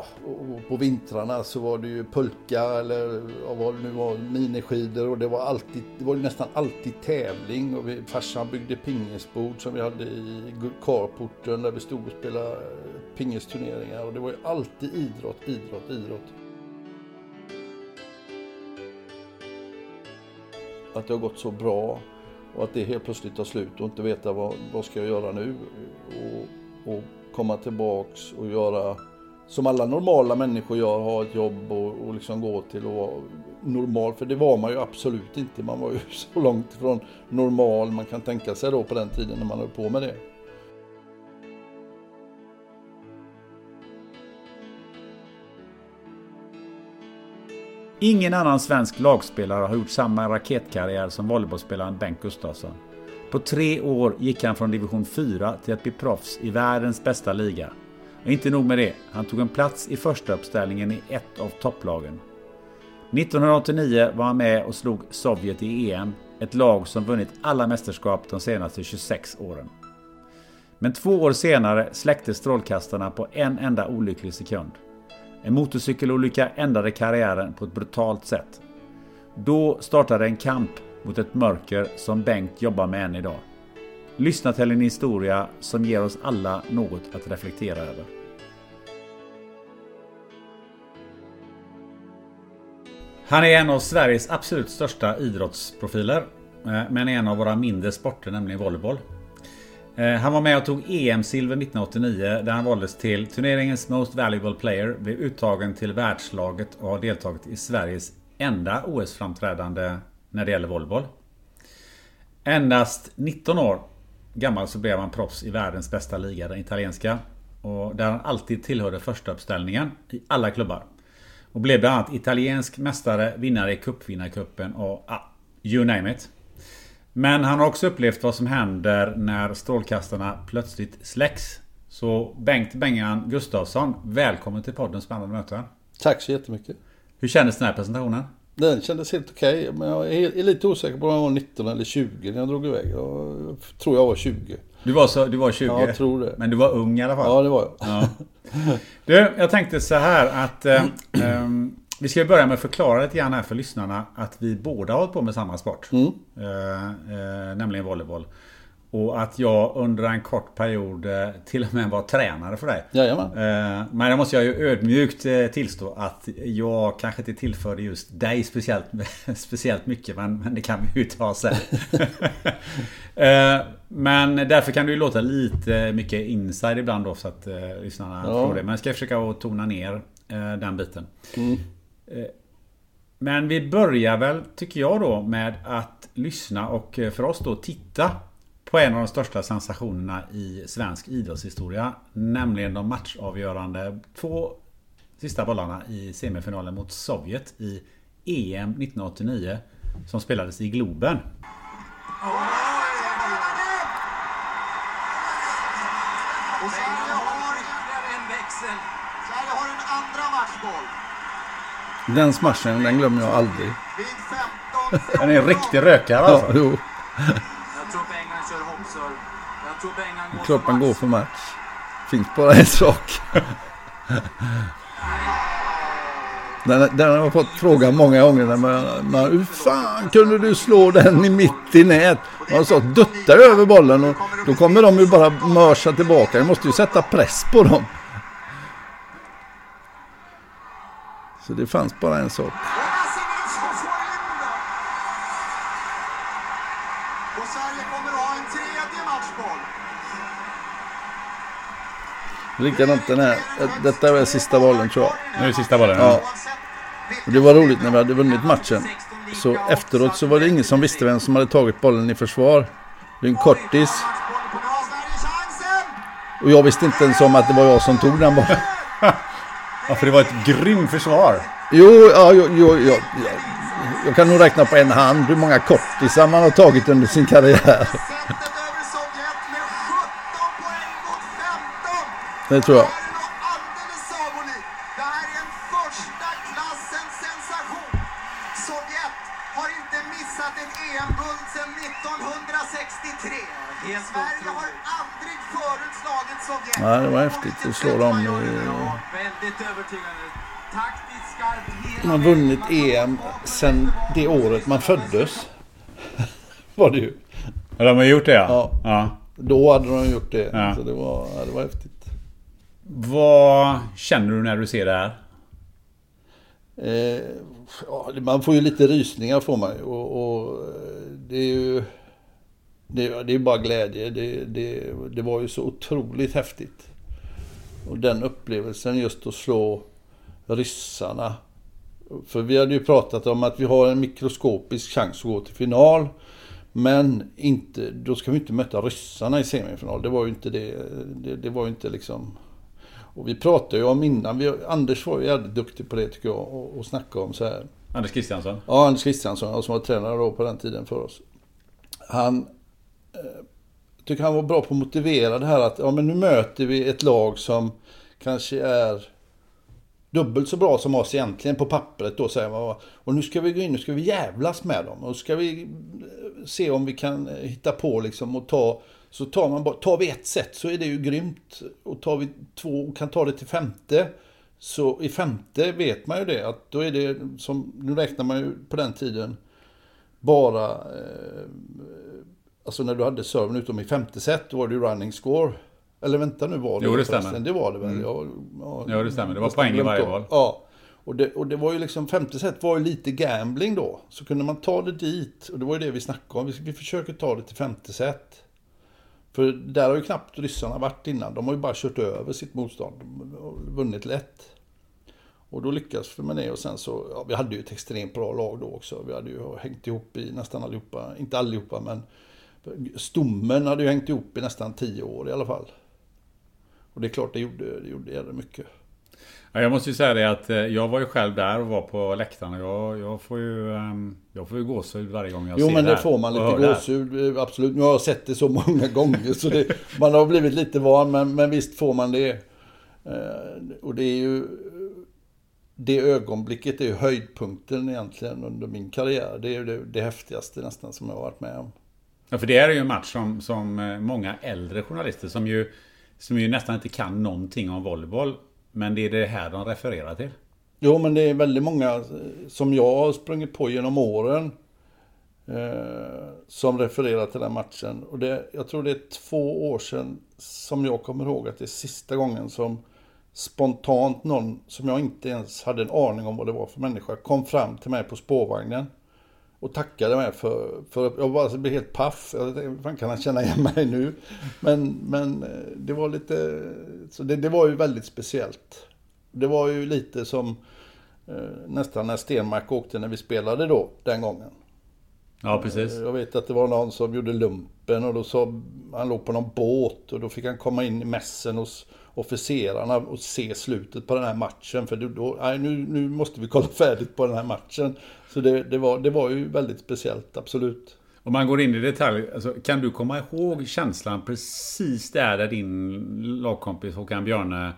Ja, och på vintrarna så var det ju pulka eller ja, vad det nu var, miniskidor och det var, alltid, det var nästan alltid tävling. Och vi, farsan byggde pingisbord som vi hade i carporten där vi stod och spelade eh, pingisturneringar. Och det var ju alltid idrott, idrott, idrott. Att det har gått så bra och att det helt plötsligt tar slut och inte veta vad, vad ska jag göra nu. Och, och komma tillbaks och göra som alla normala människor gör, ha ett jobb och, och liksom gå till och vara normal. För det var man ju absolut inte. Man var ju så långt ifrån normal man kan tänka sig då på den tiden när man höll på med det. Ingen annan svensk lagspelare har gjort samma raketkarriär som volleybollspelaren Bengt Gustafsson. På tre år gick han från division 4 till att bli proffs i världens bästa liga. Och inte nog med det, han tog en plats i första uppställningen i ett av topplagen. 1989 var han med och slog Sovjet i EM, ett lag som vunnit alla mästerskap de senaste 26 åren. Men två år senare släcktes strålkastarna på en enda olycklig sekund. En motorcykelolycka ändrade karriären på ett brutalt sätt. Då startade en kamp mot ett mörker som Bengt jobbar med än idag. Lyssna till en historia som ger oss alla något att reflektera över. Han är en av Sveriges absolut största idrottsprofiler. Eh, men en av våra mindre sporter, nämligen volleyboll. Eh, han var med och tog EM-silver 1989 där han valdes till turneringens Most Valuable Player. Blev uttagen till världslaget och har deltagit i Sveriges enda OS-framträdande när det gäller volleyboll. Endast 19 år gammal så blev han proffs i världens bästa liga, den italienska. Och där han alltid tillhörde första uppställningen i alla klubbar. Och blev bland annat italiensk mästare, vinnare i cupvinnarcupen och ah, you name it. Men han har också upplevt vad som händer när strålkastarna plötsligt släcks. Så Bengt Bengan Gustafsson, välkommen till podden Spännande möten. Tack så jättemycket. Hur kändes den här presentationen? Den kändes helt okej, men jag är är lite osäker på om jag var 19 eller 20 när jag drog iväg. Jag tror jag var 20. Du var, så, du var 20? Ja, jag tror det. Men du var ung i alla fall? Ja, det var jag. Ja. Du, jag tänkte så här att eh, ehm, vi ska börja med att förklara lite grann här för lyssnarna att vi båda har hållit på med samma sport. Mm. Eh, eh, nämligen volleyboll. Och att jag under en kort period eh, till och med var tränare för dig. Jajamän. Eh, men det måste jag ju ödmjukt eh, tillstå att jag kanske inte tillförde just dig speciellt, speciellt mycket. Men, men det kan vi ju ta sen. Men därför kan det ju låta lite mycket inside ibland då så att lyssnarna Ja. får det. Men jag ska försöka att tona ner den biten. Mm. Men vi börjar väl, tycker jag då, med att lyssna och för oss då titta på en av de största sensationerna i svensk idrottshistoria. Nämligen de matchavgörande två sista bollarna i semifinalen mot Sovjet i EM 1989. Som spelades i Globen. Och Sverige har ytterligare en växel. Sverige har en andra matchboll. Den smashen, den glömmer jag aldrig. Vid 15 Den är en riktig rökare Ja, alltså. jo. Jag tror Bengan kör hoppserve. Jag går Klart för man går match. för match. Finns bara en sak. Den, den har jag fått frågan många gånger. Men, men, hur fan kunde du slå den i mitt i nät? Man sa duttar över bollen och då kommer de ju bara mörsa tillbaka. Du måste ju sätta press på dem. Så det fanns bara en sak. Likadant den här. Detta var sista bollen tror jag. Nu är det sista bollen. Ja. Och det var roligt när vi hade vunnit matchen. Så efteråt så var det ingen som visste vem som hade tagit bollen i försvar. Det är en kortis. Och jag visste inte ens om att det var jag som tog den bollen. ja, för det var ett grymt försvar. Jo, ja, jo, jo, jo, ja. jag kan nog räkna på en hand hur många kortisar man har tagit under sin karriär. Förut slagit Sovjet. Ja, det var häftigt att slå dem. Man har vunnit EM sen det året man föddes. Var det ju. Ja, de har gjort det ja. Ja. ja. Då hade de gjort det. Ja. Så det var, det var häftigt. Vad känner du när du ser det här? Eh, ja, man får ju lite rysningar får man ju. Och, och eh, det är ju... Det, det är bara glädje. Det, det, det var ju så otroligt häftigt. Och den upplevelsen just att slå ryssarna. För vi hade ju pratat om att vi har en mikroskopisk chans att gå till final. Men inte, då ska vi inte möta ryssarna i semifinal. Det var ju inte det. Det, det var ju inte liksom... Och vi pratade ju om innan, vi, Anders var ju jävligt duktig på det tycker jag, och, och snacka om så här. Anders Kristiansson? Ja, Anders Kristiansson som var tränare då på den tiden för oss. Han eh, tycker han var bra på att motivera det här att ja, men nu möter vi ett lag som kanske är dubbelt så bra som oss egentligen på pappret då säger man. Och nu ska vi gå in, nu ska vi jävlas med dem. Och ska vi eh, se om vi kan eh, hitta på liksom och ta så tar man bara, tar vi ett set så är det ju grymt. Och tar vi två och kan ta det till femte. Så i femte vet man ju det att då är det som, nu räknar man ju på den tiden bara, eh, alltså när du hade serven utom i femte set då var det ju running score. Eller vänta nu var det Jo, det förresten. stämmer. Det var det väl? Ja, ja, Ja, det stämmer. Det var poäng i varje val. Ja. Och det, och det var ju liksom, femte set var ju lite gambling då. Så kunde man ta det dit, och det var ju det vi snackade om. Vi, vi försöker ta det till femte set. För där har ju knappt ryssarna varit innan. De har ju bara kört över sitt motstånd och vunnit lätt. Och då lyckas vi med det och sen så, ja, vi hade ju ett extremt bra lag då också. Vi hade ju hängt ihop i nästan allihopa, inte allihopa men stommen hade ju hängt ihop i nästan tio år i alla fall. Och det är klart det gjorde, det gjorde jävligt mycket. Ja, jag måste ju säga det att eh, jag var ju själv där och var på läktaren. Jag, jag får ju, ehm, jag får ju gåshud varje gång jag Jo ser men det det här får man lite det gåshud, eh, absolut. Nu har jag sett det så många gånger så det, man har blivit lite van, men, men visst får man det. Eh, och det är ju, det ögonblicket är ju höjdpunkten egentligen under min karriär. Det är ju det, det häftigaste nästan som jag har varit med om. Ja, för det är ju en match som, som många äldre journalister som ju, som ju nästan inte kan någonting om volleyboll. Men det är det här de refererar till. Jo, men det är väldigt många eh, som jag har sprungit på genom åren eh, som refererar till den matchen. Och det, jag tror det är två år sedan som jag kommer ihåg att det är sista gången som spontant någon som jag inte ens hade en aning om vad det var för människa kom fram till mig på spårvagnen och tackade mig för, för jag bara blev helt paff. Jag tänkte, "Hur fan kan han känna igen mig nu? Men, men eh, det var lite, så det, det var ju väldigt speciellt. Det var ju lite som eh, nästan när Stenmark åkte när vi spelade då, den gången. Ja, precis. Jag vet att det var någon som gjorde lumpen och då sa, han låg på någon båt och då fick han komma in i mässen hos officerarna och se slutet på den här matchen. För då, då nej, nu, nu måste vi kolla färdigt på den här matchen. Så det, det, var, det var ju väldigt speciellt, absolut. Om man går in i detalj, alltså, kan du komma ihåg känslan precis där, där din lagkompis Håkan Björne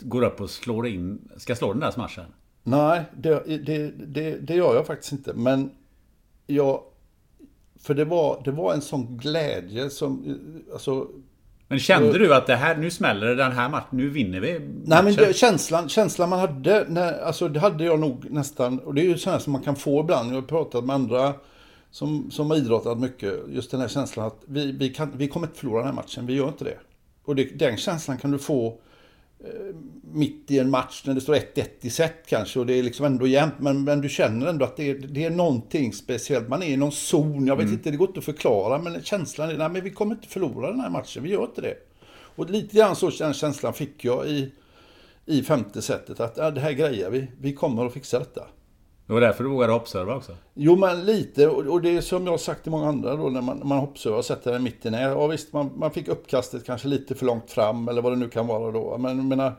går upp och slår in, ska slå den där smashen? Nej, det, det, det, det gör jag faktiskt inte. Men jag... För det var, det var en sån glädje som... Alltså, Men kände du att det här, nu smäller det den här matchen, nu vinner vi Nej men matchen? det, känslan, känslan man hade, när, alltså det hade jag nog nästan, och det är ju sådär som man kan få ibland. Jag har pratat med andra som, som har idrottat mycket. Just den här känslan att vi, vi, kan, vi kommer inte förlora den här matchen, vi gör inte det. Och det, den känslan kan du få eh, mitt i en match när det står 1-1 i set kanske och det är liksom ändå jämnt. Men, men du känner ändå att det är, det är någonting speciellt. Man är i någon zon, jag vet inte, det går inte att förklara. Men känslan är, nej men vi kommer inte förlora den här matchen, vi gör inte det. Och lite grann så den känslan fick jag i, i femte setet. Att ja, det här grejer vi, vi kommer att fixa detta. Det var därför du vågade hoppserva också. Jo men lite, och det är som jag har sagt till många andra då när man, man hoppservar och sätter den mitt i nät. Ja visst, man, man fick uppkastet kanske lite för långt fram eller vad det nu kan vara då. Men jag menar,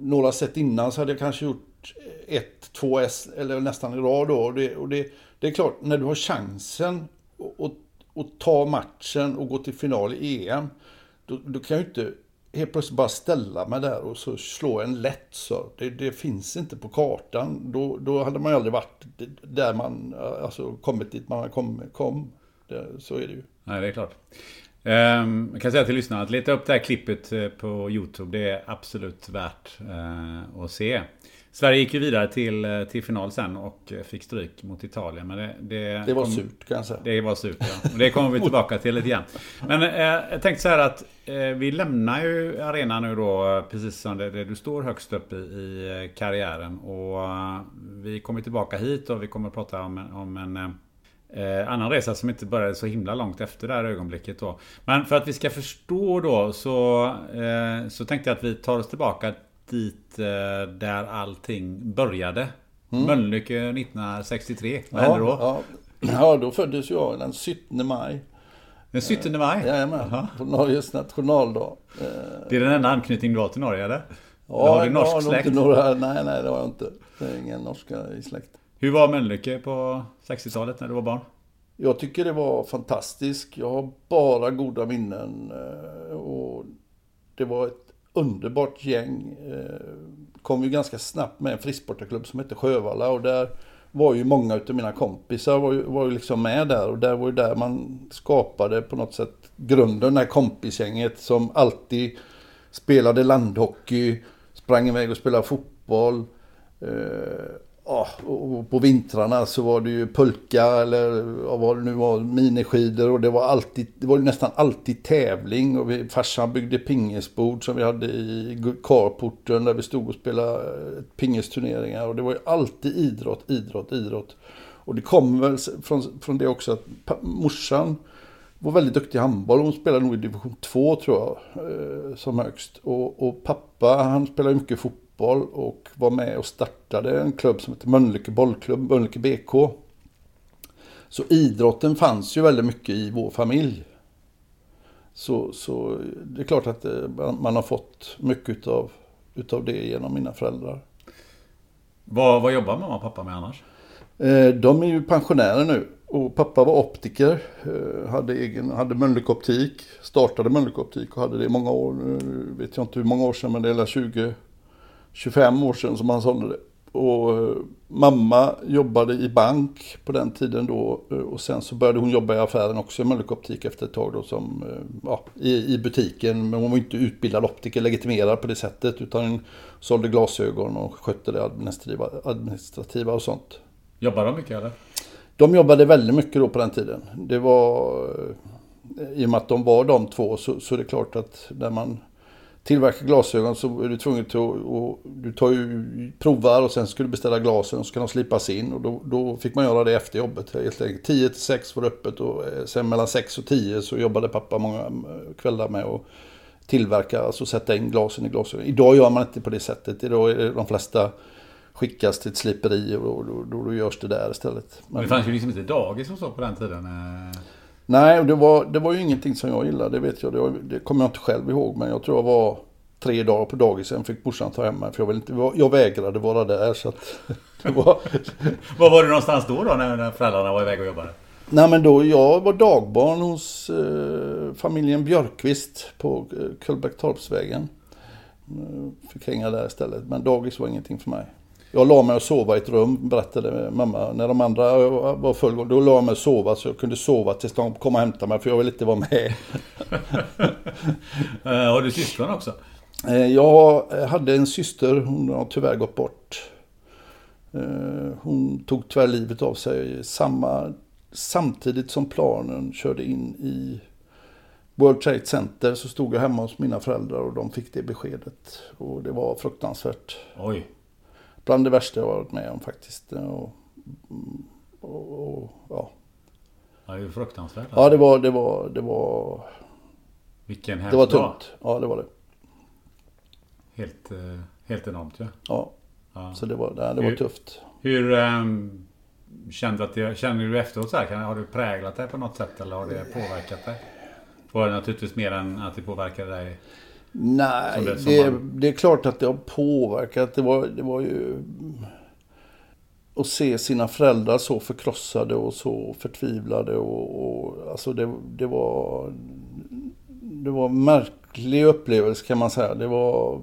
några set innan så hade jag kanske gjort ett, två S eller nästan i rad då. Och det, och det, det är klart, när du har chansen att, att, att ta matchen och gå till final i EM, då, då kan ju inte helt plötsligt bara ställa mig där och så slå en lätt serve. Det, det finns inte på kartan. Då, då hade man ju aldrig varit där man, alltså kommit dit man kom. kom. Det, så är det ju. Nej, det är klart. Um, jag kan säga till lyssnarna att leta upp det här klippet eh, på Youtube. Det är absolut värt uh, att se. Sverige gick ju vidare till, eh, till final sen och fick stryk mot Italien. Men det, det, Det var kom- surt kan jag säga. Det var surt ja. Och det kommer vi tillbaka till lite grann. Men eh, jag tänkte så här att eh, vi lämnar ju arenan nu då eh, precis som det, det du står högst upp i, i eh, karriären. Och eh, vi kommer tillbaka hit och vi kommer prata om, en- om en eh, annan resa som inte började så himla långt efter det här ögonblicket då. Men för att vi ska förstå då så, eh, så tänkte jag att vi tar oss tillbaka dit eh, där allting började. Mölnlycke 1963. Vad hände då? Ja, ja, då föddes jag den 17 maj. Den 17 maj? Jajamän, Jaha. på Norges nationaldag. Eh, Det är den enda anknytning du har till Norge eller? eller Ja, har du norsk släkt? Inte några, nej, nej, det har jag inte. Det är ingen norska i släkt. Hur var Mölnlycke på 60-talet när du var barn? Jag tycker det var fantastiskt. Jag har bara goda minnen. eh, Och det var ett underbart gäng. Eh, kom ju ganska snabbt med en frisksportarklubb som hette Sjövalla. Och där var ju många utav mina kompisar var ju, var ju liksom med där. Och där var ju där man skapade på något sätt grunden. Det här kompisgänget som alltid spelade landhockey. Sprang iväg och spelade fotboll. Eh, Ja, och på vintrarna så var det ju pulka eller vad det nu var, miniskidor och det var alltid, det var ju nästan alltid tävling och vi, farsan byggde pingisbord som vi hade i carporten där vi stod och spelade eh, pingisturneringar och det var ju alltid idrott, idrott, idrott. Och det kom väl från, från det också att morsan var väldigt duktig i handboll. Hon spelade nog i division 2 tror jag, eh, som högst. Och, och pappa han spelade mycket fotboll och var med och startade en klubb som heter Mölnlycke bollklubb, Mölnlycke BK. Så idrotten fanns ju väldigt mycket i vår familj. Så, så det är klart att eh, man har fått mycket utav, utav det genom mina föräldrar. Vad, vad jobbar mamma och pappa med annars? Eh, De är ju pensionärer nu. Och pappa var optiker. eh, Hade, egen, hade Mölnlycke optik. Startade Mölnlycke optik och hade det i många år. Nu vet jag inte hur många år sedan men det är väl 20, 25 år sedan som han sålde det. Och eh, mamma jobbade i bank på den tiden då. eh, Och sen så började hon jobba i affären också i Mölnlycke optik efter ett tag då som, eh, ja, i, i butiken. Men hon var inte utbildad optiker, legitimerad på det sättet. Utan sålde glasögon och skötte det administrativa, administrativa och sånt. Jobbar de mycket eller? De jobbade väldigt mycket då på den tiden. Det var, i och med att de var de två så, så är det klart att när man tillverkar glasögon så är du tvungen till att, och du tar ju provar och sen ska du beställa glasen och så ska de slipas in och då, då fick man göra det efter jobbet helt enkelt. 10 till 6 var det öppet och eh, sen mellan 6 och 10 så jobbade pappa många eh, kvällar med att tillverka, alltså sätta in glasen i glasögon. Idag gör man inte på det sättet. Idag är det de flesta skickas till ett sliperi och då, då, då görs det där istället. Men det fanns ju liksom inte dagis och så på den tiden. Nej, och det var, det var ju ingenting som jag gillade, det vet jag. Det, var, det kommer jag inte själv ihåg, men jag tror jag var tre dagar på dagisen fick morsan ta hem mig. För jag, inte, jag vägrade vara där. Så det var, Var var du någonstans då, då när, när föräldrarna var iväg och jobbade? nej men då, jag var dagbarn hos eh, familjen Björkqvist på eh, Kullbäcktorpsvägen. Eh, Fick hänga där istället, men dagis var ingenting för mig. Jag la mig och sova i ett rum, berättade mamma. När de andra var fullgång, då la jag mig och sova så jag kunde sova tills de kom och hämtade mig för jag ville inte vara med. Eh, har du syskon också? Eh, Jag hade en syster, hon har tyvärr gått bort. Eh, Hon tog tyvärr livet av sig samma, samtidigt som planen körde in i World Trade Center så stod jag hemma hos mina föräldrar och de fick det beskedet. Och det var fruktansvärt. Oj. Bland det värsta jag varit med om faktiskt. Och, och, och, ja. Ja, det är ju fruktansvärt. ja, det var, det var, det var, Vilken det hemsk var dag. tungt. Ja, det var det. Helt, eh, helt enormt ja. Ja, ja. så det var, det, det var Hur- tufft. Hur ehm, kände, att det, känner du efteråt så här? Har det präglat dig på något sätt eller har det påverkat dig? Var det naturligtvis mer än att det påverkade dig? Nej, det, det- som det, man- är klart att det har påverkat. Det var, det var ju... Att se sina föräldrar så förkrossade och så förtvivlade och... och alltså det, det var... Det var en märklig upplevelse kan man säga. Det var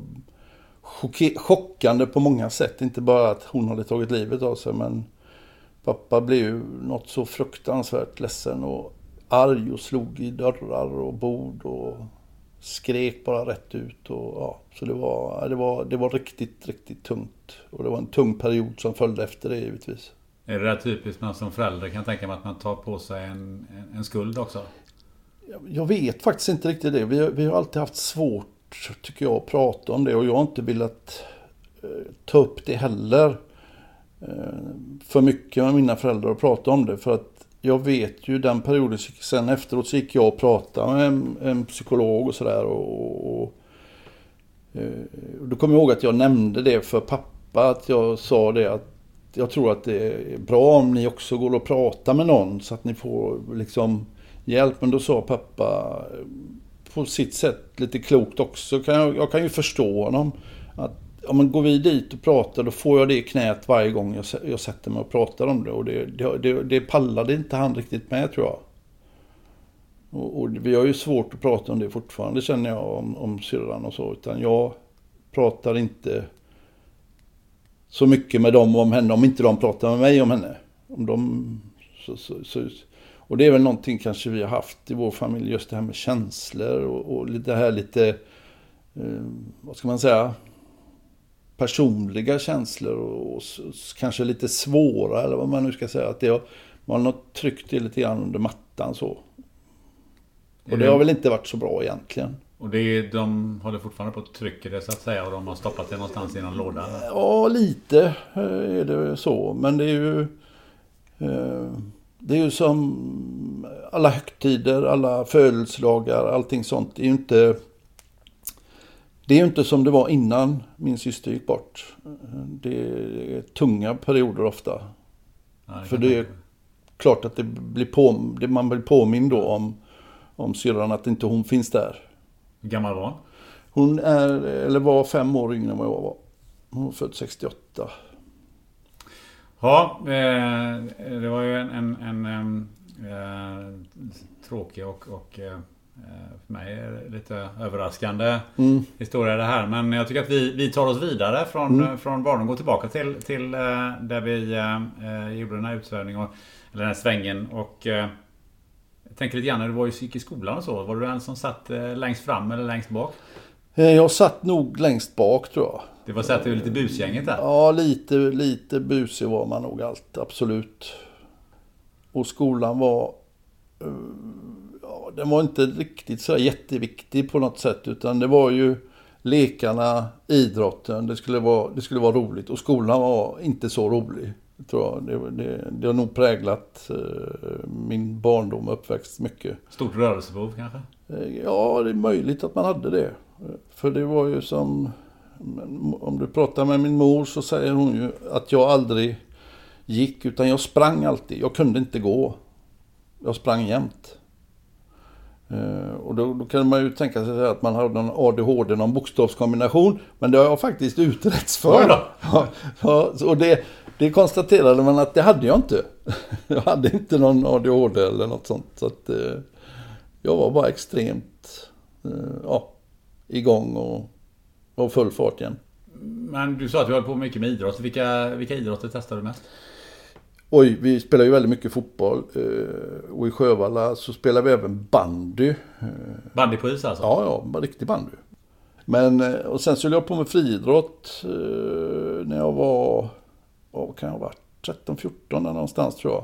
chockande på många sätt. Inte bara att hon hade tagit livet av sig men pappa blev ju något så fruktansvärt ledsen och arg och slog i dörrar och bord och skrek bara rätt ut. Och, ja, så det var, det, var, det var riktigt, riktigt tungt. Och det var en tung period som följde efter det givetvis. Är det där typiskt man som förälder kan tänka mig att man tar på sig en, en, skuld också? Jag- vet faktiskt inte riktigt det. Vi, vi har alltid haft svårt, tycker jag, att prata om det. Och jag har inte velat eh, ta upp det heller. Eh, för mycket med mina föräldrar och prata om det. För att jag vet ju den perioden, sen efteråt så gick jag och pratade med en, en psykolog och sådär. Och, och, och eh, då kommer jag ihåg att jag nämnde det för pappa. Att jag sa det att jag tror att det är bra om ni också går och pratar med någon. Så att ni får liksom hjälp. Men då sa pappa eh, på sitt sätt lite klokt också. Kan jag, jag kan ju förstå honom. Att ja, men går vi dit och pratar då får jag det i knät varje gång jag, jag sätter mig och pratar om det. Och det, det, det, det pallade inte han riktigt med tror jag. Och, och vi har ju svårt att prata om det fortfarande känner jag om, om syrran och så. Utan jag pratar inte så mycket med dem om henne om inte de pratar med mig om henne. Om de, så, så, så, och det är väl någonting kanske vi har haft i vår familj, just det här med känslor och, och det här lite, eh, vad ska man säga, personliga känslor och, och kanske lite svåra eller vad man nu ska säga. Att det har, man har tryckt det lite grann under mattan så. Och det har väl inte varit så bra egentligen. Och det är, de håller fortfarande på att trycka det så att säga och de har stoppat det någonstans i någon låda? Ja, lite eh, är det så. Men det är ju... eh, Det är ju som alla högtider, alla födelsedagar, allting sånt. Det är ju inte... Det är ju inte som det var innan min syster gick bort. Det är tunga perioder ofta. Det För det är klart att det blir på, man blir påmind då om, om syrran att inte hon finns där. Hur gammal var hon? Hon är, eller var fem år yngre än vad jag var. Hon är född 68. Ja, eh, det var ju en, en, en, em, eh, tråkig och, och eh, för mig är det lite överraskande historia det här. Men jag tycker att vi, vi tar oss vidare från, mm. från barnen och går tillbaka till, till eh, där vi eh, gjorde den här utsvävningen, och- eller den här svängen. Och eh, jag tänker lite grann när du var i gick i skolan och så. Var du den som satt eh, längst fram eller längst bak? Eh, Jag satt nog längst bak tror jag. Det var så att du var lite busgänget där. Ja, lite, lite busig var man nog allt, absolut. Och skolan var... Ja, den var inte riktigt så jätteviktig på något sätt. Utan det var ju lekarna, idrotten, det skulle vara, det skulle vara roligt. Och skolan var inte så rolig, tror jag. Det, det, det har nog präglat eh, min barndom och uppväxt mycket. Stort rörelsebehov kanske? Eh, Ja, det är möjligt att man hade det. För det var ju som... Om du pratar med min mor så säger hon ju att jag aldrig gick, utan jag sprang alltid. Jag kunde inte gå. Jag sprang jämt. Eh, Och då, då kan man ju tänka sig att man har någon ADHD, någon bokstavskombination. Men det har jag faktiskt utretts för. Ja, ja, och det, det konstaterade man att det hade jag inte. Jag hade inte någon ADHD eller något sånt. Så att, eh, jag var bara extremt eh, ja, igång och, och full fart igen. Men du sa att du höll på mycket med idrott. Vilka, vilka idrotter testar du mest? Oj, vi spelar ju väldigt mycket fotboll. eh, Och i Sjövalla så spelar vi även bandy. Bandy på is alltså? Ja, ja, riktig bandy. Men, eh, och sen så höll jag på med friidrott eh, när jag var, vad kan jag ha varit, 13-14 där någonstans tror jag.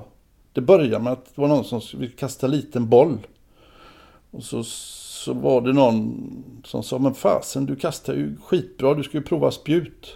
Det började med att det var någon som ville kasta en liten boll. Och så, så var det någon som sa, men fasen du kastar ju skitbra, du ska ju prova spjut.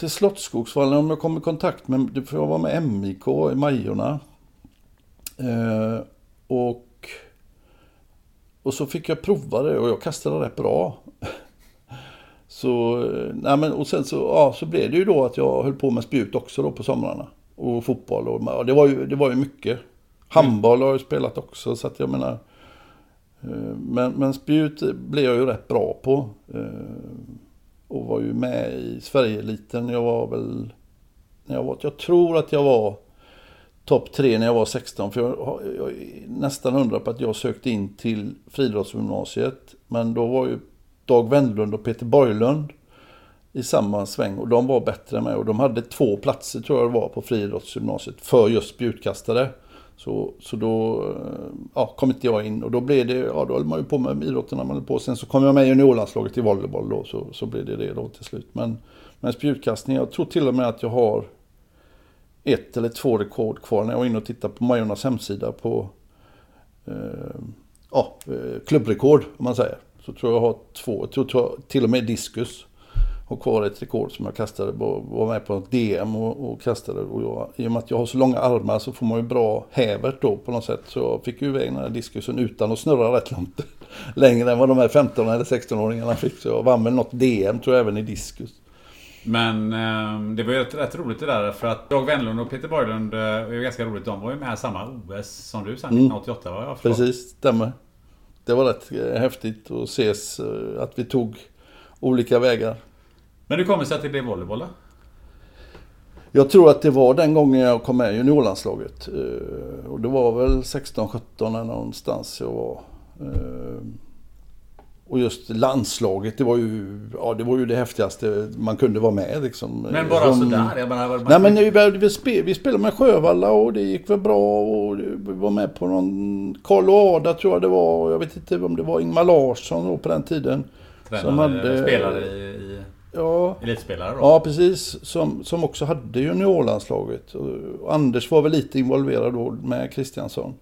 till, Slottsskogsvallen om jag kom i kontakt med, för jag var med MIK i Majorna. Eh, och, och så fick jag prova det och jag kastade rätt bra. Så, eh, nej men, och sen så, ja, så blev det ju då att jag höll på med spjut också då på somrarna. Och fotboll och, och det, var ju, det var ju mycket. Handboll har jag ju spelat också så att jag menar. eh, Men, men spjut blev jag ju rätt bra på. Eh, och var ju med i Sverigeeliten. Jag var väl, när jag, var, jag tror att jag var topp tre när jag var 16. För jag, jag är nästan hundra på att jag sökte in till friidrottsgymnasiet. Men då var ju Dag Wendlund och Peter Borglund i samma sväng och de var bättre än mig och de hade två platser tror jag det var på friidrottsgymnasiet för just spjutkastare. Så, så då eh, ja, kom inte jag in och då blev det, ja då höll man ju på med idrotten när man höll på. Sen så kom jag med i juniorlandslaget i volleyboll då så, så blev det det då till slut. Men, men spjutkastning, jag tror till och med att jag har ett eller två rekord kvar när jag var inne och tittade på Majornas hemsida på eh, ja, eh, klubbrekord om man säger. Så tror jag har två, jag tror, till och med diskus har kvar ett rekord som jag kastade, var, med på ett DM och, och kastade. Och jag, I och med att jag har så långa armar så får man ju bra hävert då på något sätt. Så jag fick ju iväg den här diskusen utan att snurra rätt långt. Längre än vad de här 15 eller 16-åringarna fick. Så jag vann väl något DM tror jag även i diskus. Men eh, det var ju rätt, rätt roligt det där för att Dag Wennlund och Peter Borglund eh, var ju ganska roligt. De var ju med samma OS som du sen 1988 vad jag. Precis, stämmer. Det var rätt eh, häftigt att ses eh, att vi tog olika vägar. Men hur kommer det sig att det blev volleyboll då? Jag tror att det var den gången jag kom med i juniorlandslaget. Eh, Och det var väl 16-17 eller någonstans jag var. Eh, Och just landslaget, det var ju, ja, det, var ju det häftigaste man kunde vara med. Liksom. Men bara Som- sådär? Jag menar, man- Nej men vi, spel, vi spelade med Sjövalla och det gick väl bra. Och vi var med på någon Karl och Ada tror jag det var. Jag vet inte om det var Ingmar Larsson då på den tiden. Tränade, spelade i, i Ja, elitspelare då? Ja, precis. Som, som också hade juniorlandslaget. Och Anders var väl lite involverad då med Kristiansson.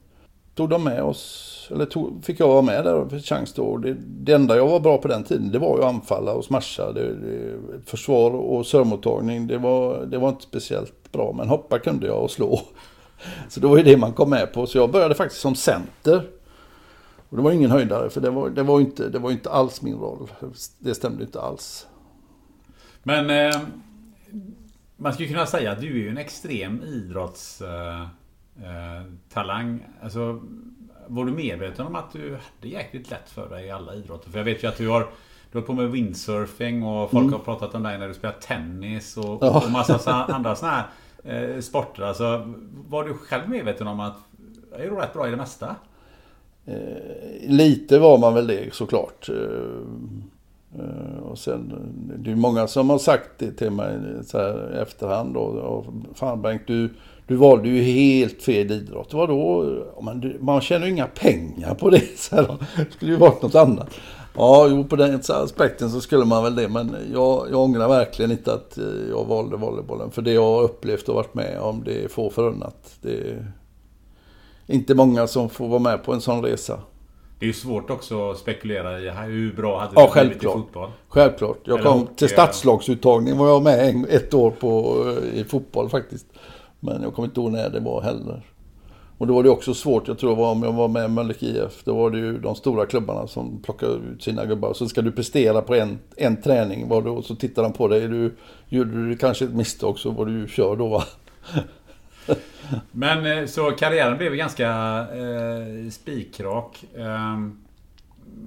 Tog de med oss, eller tog, fick jag vara med där för chans då. Det, det enda jag var bra på den tiden, det var ju att anfalla och smasha. Det, det, försvar och sörmottagning, det var, det var inte speciellt bra. Men hoppa kunde jag och slå. Så det var ju det man kom med på. Så jag började faktiskt som center. Och det var ingen höjdare, för det var, det var, inte, det var inte alls min roll. Det stämde inte alls. Men eh, Man skulle kunna säga att du är ju en extrem idrottstalang. Eh, alltså, var du medveten om att du hade jäkligt lätt för dig i alla idrotter? För jag vet ju att du har du har på med windsurfing och folk mm. har pratat om dig när du spelar tennis och, ja. och massa andra sådana här eh, sporter. Alltså, var du själv medveten om att jag är rätt bra i det mesta? Eh, lite var man väl det såklart. Eh, eh, Eh, och sen, det är många som har sagt det till mig så här i efterhand. då. och, Fan Bengt, du, du valde ju helt fel idrott. Vadå? Man, man tjänar ju inga pengar på det. Så här, det skulle ju varit något annat. Ja, jo, på den aspekten så skulle man väl det. Men jag, jag ångrar verkligen inte att eh, jag valde volleybollen. För det jag har upplevt och varit med om, det är få förunnat. Det är inte många som får vara med på en sån resa. Det är ju svårt också att spekulera i hur bra hade det ja, blivit i fotboll? Självklart. Jag kom hockey, till stadslagsuttagning var jag med ett år på, i fotboll faktiskt. Men jag kommer inte ihåg när det var heller. Och då var det också svårt, jag tror var om jag var med i Mölnlycke IF, då var det ju de stora klubbarna som plockade ut sina gubbar. Så ska du prestera på en, en träning, var då, så tittar de på dig. Du, gjorde du kanske ett misstag så var du kör då va. Men eh, så karriären blev ganska eh, spikrak. Eh,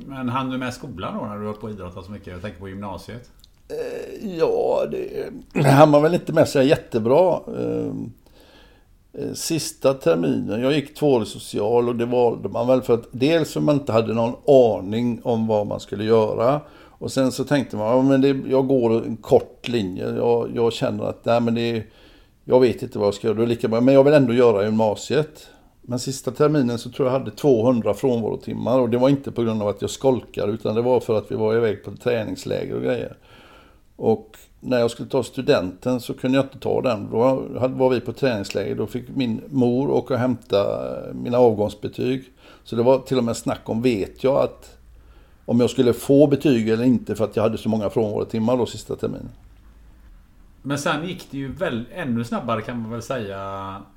men hann du med skolan då när du var på idrotta så mycket? Jag tänker på gymnasiet. Eh, ja, det hann man väl inte med sig jättebra. Ehm, eh, sista terminen, jag gick tvåårig social och det valde man väl för att dels för man inte hade någon aning om vad man skulle göra. Och sen så tänkte man, ja, men det, jag går en kort linje. Jag, jag känner att nej, men det är jag vet inte vad jag ska göra, det är lika bra. Men jag vill ändå göra gymnasiet. Men sista terminen så tror jag hade 200 frånvarotimmar och det var inte på grund av att jag skolkade utan det var för att vi var iväg på träningsläger och grejer. Och när jag skulle ta studenten så kunde jag inte ta den. Då var vi på träningsläger. Då fick min mor åka och hämta eh, mina avgångsbetyg. Så det var till och med snack om, vet jag, att om jag skulle få betyg eller inte för att jag hade så många frånvarotimmar då sista terminen. Men sen gick det ju väl ännu snabbare kan man väl säga.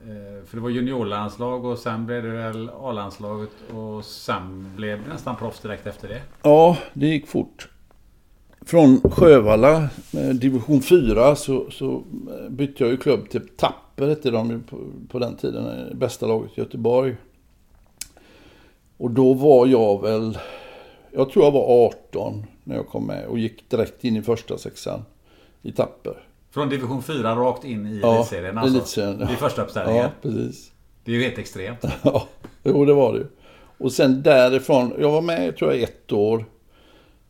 Eh, för det var juniorlandslag och sen blev det väl A-landslaget och sen blev det nästan proffs direkt efter det. Ja, det gick fort. Från Sjövalla, eh, division 4, så, så eh, bytte jag ju klubb till Tapper, hette de ju på, på den tiden, bästa laget i Göteborg. Och då var jag väl, jag tror jag var 18 när jag kom med och gick direkt in i första sexan i Tapper. Från division 4 rakt in i ja, elitserien alltså? elitserien. Ja. I första uppställningen? Ja, precis. Det är ju helt extremt. ja, jo det var det ju. Och sen därifrån, jag var med tror jag ett år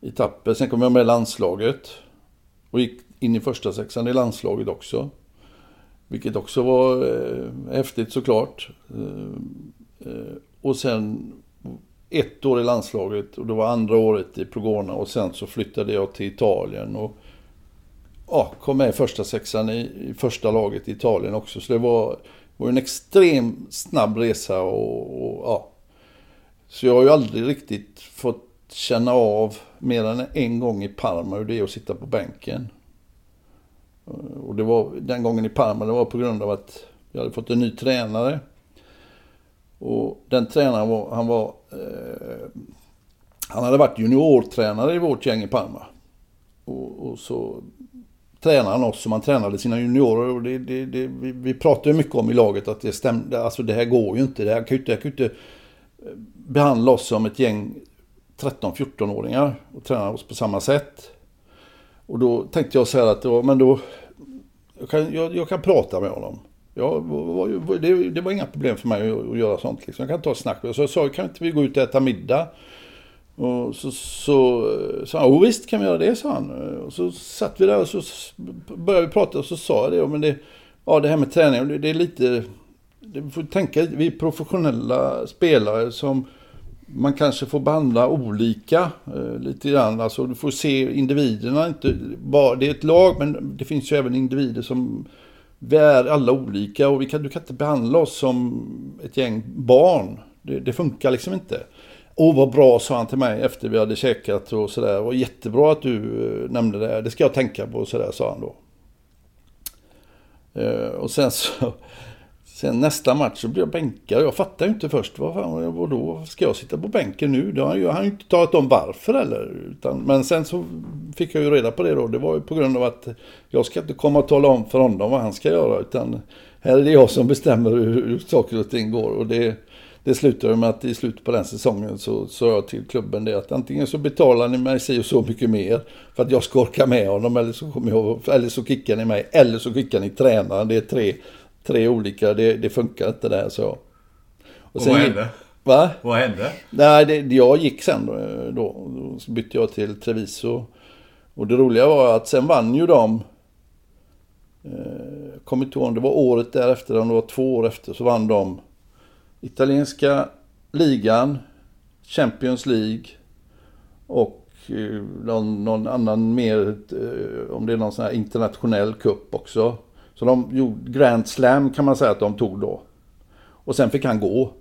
i Tapper. Sen kom jag med i landslaget. Och gick in i första sexan i landslaget också. Vilket också var eh, häftigt såklart. Eh, eh, och sen ett år i landslaget och det var andra året i Progona och sen så flyttade jag till Italien. Och ja, kom med i första sexan i, i första laget i Italien också. Så det var, var en extremt snabb resa och, och, ja. Så jag har ju aldrig riktigt fått känna av mer än en gång i Parma hur det är att sitta på bänken. Och det var den gången i Parma, det var på grund av att vi hade fått en ny tränare. Och den tränaren var, han var, eh, han hade varit juniortränare i vårt gäng i Parma. Och, och så tränade han oss som han tränade sina juniorer. Och det, det, det, vi, vi pratade mycket om i laget att det stämde. Alltså det här går ju inte. Det här kan ju inte, kan inte eh, behandla oss som ett gäng 13-14-åringar och träna oss på samma sätt. Och då tänkte jag så här att, då, men då, jag kan, jag, jag kan prata med honom. Ja, det, det, var inga problem för mig att, att göra sånt. Liksom. Jag kan ta ett snack. Så jag sa, kan inte vi gå ut och äta middag? Och så eh, sa han, visst kan vi göra det, sa han. Eh, och så satt vi där och så började vi prata och så sa jag det. Men det, ja, det här med träning, det, det är lite... Det får tänka, vi är professionella spelare som man kanske får behandla olika eh, lite grann. Alltså du får se individerna, inte bara, det är ett lag men det finns ju även individer som vi är alla olika och vi kan, du kan inte behandla oss som ett gäng barn. Det, det funkar liksom inte. Åh vad bra, sa han till mig efter vi hade käkat och sådär. Och jättebra att du eh, nämnde det. Det ska jag tänka på, sådär, sa han då. Eh, och sen så, Sen nästa match så blev jag bänkad. Jag fattade ju inte först. Vad fan, vadå? Ska jag sitta på bänken nu? Det har han ju inte talat om varför eller. Utan, men sen så fick jag ju reda på det då. Det var ju på grund av att jag ska inte komma och tala om för honom vad han ska göra. Utan här är det jag som bestämmer hur, hur saker och ting går. Och det, det slutade med att i slutet på den säsongen så sa jag till klubben det att antingen så betalar ni mig si och så mycket mer för att jag ska orka med honom eller så, kommer jag, eller så kickar ni mig eller så kickar ni tränaren. Det är tre, tre olika, det, det funkar inte där så. Och, och vad hände? Va? Vad hände? Nej, det, jag gick sen då, då. Så bytte jag till Treviso. Och det roliga var att sen vann ju de eh, kommer inte ihåg om det var året därefter, om det var två år efter, så vann de italienska ligan, Champions League och eh, någon, någon annan mer, eh, om det är någon sån här internationell kupp också. Så de gjorde Grand Slam kan man säga att de tog då. Och sen fick han gå.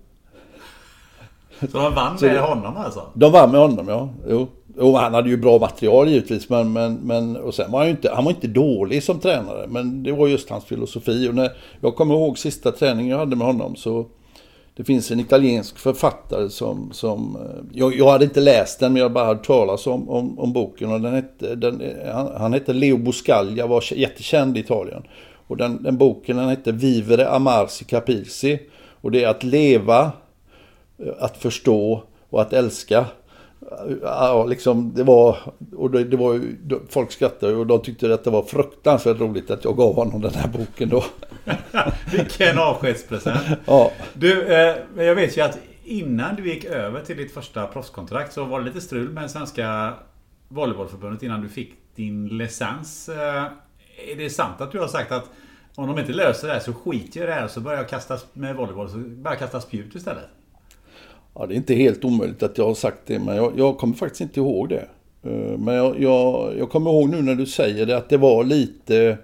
Så de vann med honom alltså? De vann med honom ja. Jo. Jo, han hade ju bra material givetvis, men, men, men och sen var han ju inte, han var inte dålig som tränare, men det var just hans filosofi. Och när jag kommer ihåg sista träningen jag hade med honom så det finns en italiensk författare som, som eh, jag, jag hade inte läst den men jag bara hört talas om, om, om boken. Och den hette, den, han, han hette Leo Buscaglia, var jättekänd i Italien. Och den, den boken den hette Vivere Amarsi Capirsi. Och det är att leva, eh, att förstå och att älska. Eh, ja, liksom det var, och det, det var ju, folk skrattade och de tyckte att det var fruktansvärt roligt att jag gav honom den här boken då. Vilken avskedspresent. ja. Du, eh, jag vet ju att innan du gick över till ditt första proffskontrakt så var det lite strul med svenska volleybollförbundet innan du fick din licens. Eh, är det sant att du har sagt att om de inte löser det här så skiter jag i det här så börjar jag kasta med volleyboll så börjar jag kasta spjut istället? Ja, det är inte helt omöjligt att jag har sagt det, men jag, jag kommer faktiskt inte ihåg det. Eh, men jag, jag, jag, kommer ihåg nu när du säger det att det var lite...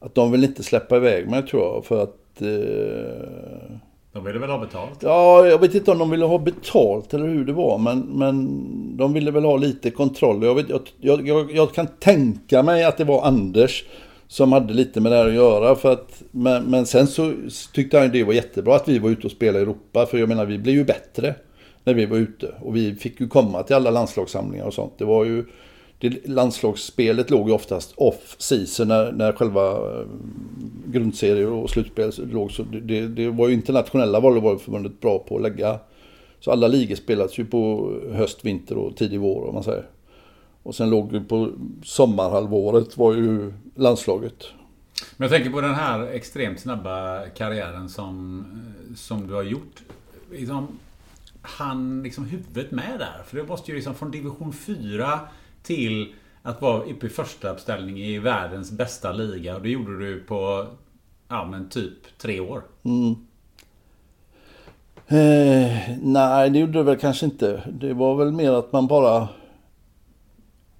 Att de vill inte släppa iväg mig tror jag, för att... Eh, de ville väl ha betalt? Ja, jag vet inte om de ville ha betalt eller hur det var, men, men de ville väl ha lite kontroll. Jag, vet, jag, jag, jag kan tänka mig att det var Anders som hade lite med det här att göra. För att, men, men sen så tyckte han det var jättebra att vi var ute och spelade i Europa. För jag menar, vi blev ju bättre när vi var ute. Och vi fick ju komma till alla landslagssamlingar och sånt. Det var ju... Det, landslagsspelet låg ju oftast off season när, när själva eh, grundserier och slutspel låg. Så det, det var ju internationella volleybollförbundet bra på att lägga. Så alla ligor spelades ju på höst, vinter och tidig vår om man säger. Och sen låg det på sommarhalvåret var ju landslaget. Men jag tänker på den här extremt snabba karriären som, eh, som du har gjort. Liksom, han liksom huvudet med där? För det måste ju liksom från division 4 till att vara uppe i första uppställning i världens bästa liga. Och det gjorde du på, ja men typ tre år. Mm. Eh, nej, det gjorde det väl kanske inte. Det var väl mer att man bara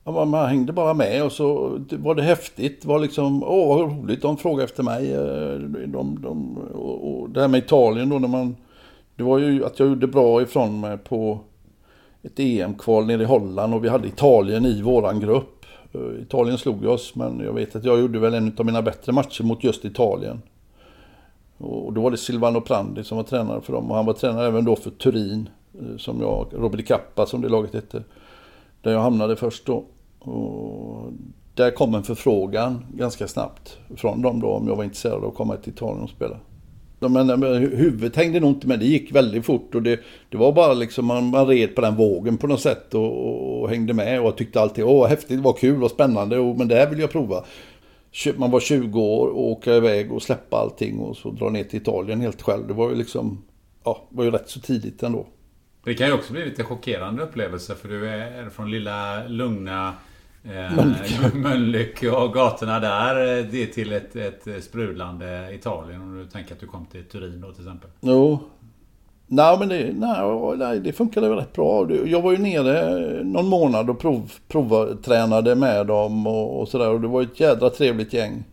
man hängde bara med och så var det häftigt. Det var liksom, åh vad roligt, de frågade efter mig. Eh, de, de, och, och det här med Italien då när man... Det var ju att jag gjorde bra ifrån mig på ett EM-kval nere i Holland och vi hade Italien i våran grupp. Eh, Italien slog oss men jag vet att jag gjorde väl en av mina bättre matcher mot just Italien. Och då var det Silvano Prandi som var tränare för dem och han var tränare även då för Turin. Eh, som jag, Robert Kappa som det laget hette. Där jag hamnade först då. Och där kom en förfrågan ganska snabbt från dem då om jag var intresserad av att komma till Italien och spela. Men, huvudet hängde nog inte med, det gick väldigt fort och det, det var bara liksom man, man red på den vågen på något sätt och, och, hängde med och tyckte alltid åh häftigt, var kul och spännande och, men det här vill jag prova. Man var 20 år och åka iväg och släppa allting och så dra ner till Italien helt själv. Det var ju liksom, ja, var ju rätt så tidigt ändå. Det kan ju också bli lite chockerande upplevelse för du är från lilla lugna Mölnlycke och gatorna där. Eh, det är till ett, ett sprudlande Italien. Om du tänker att du kom till Turin då till exempel. Jo. Nej men det, nej, nej, det funkade väl rätt bra. Jag var ju nere någon månad och prov, provtränade med dem och, och sådär. Och det var ett jädra trevligt gäng.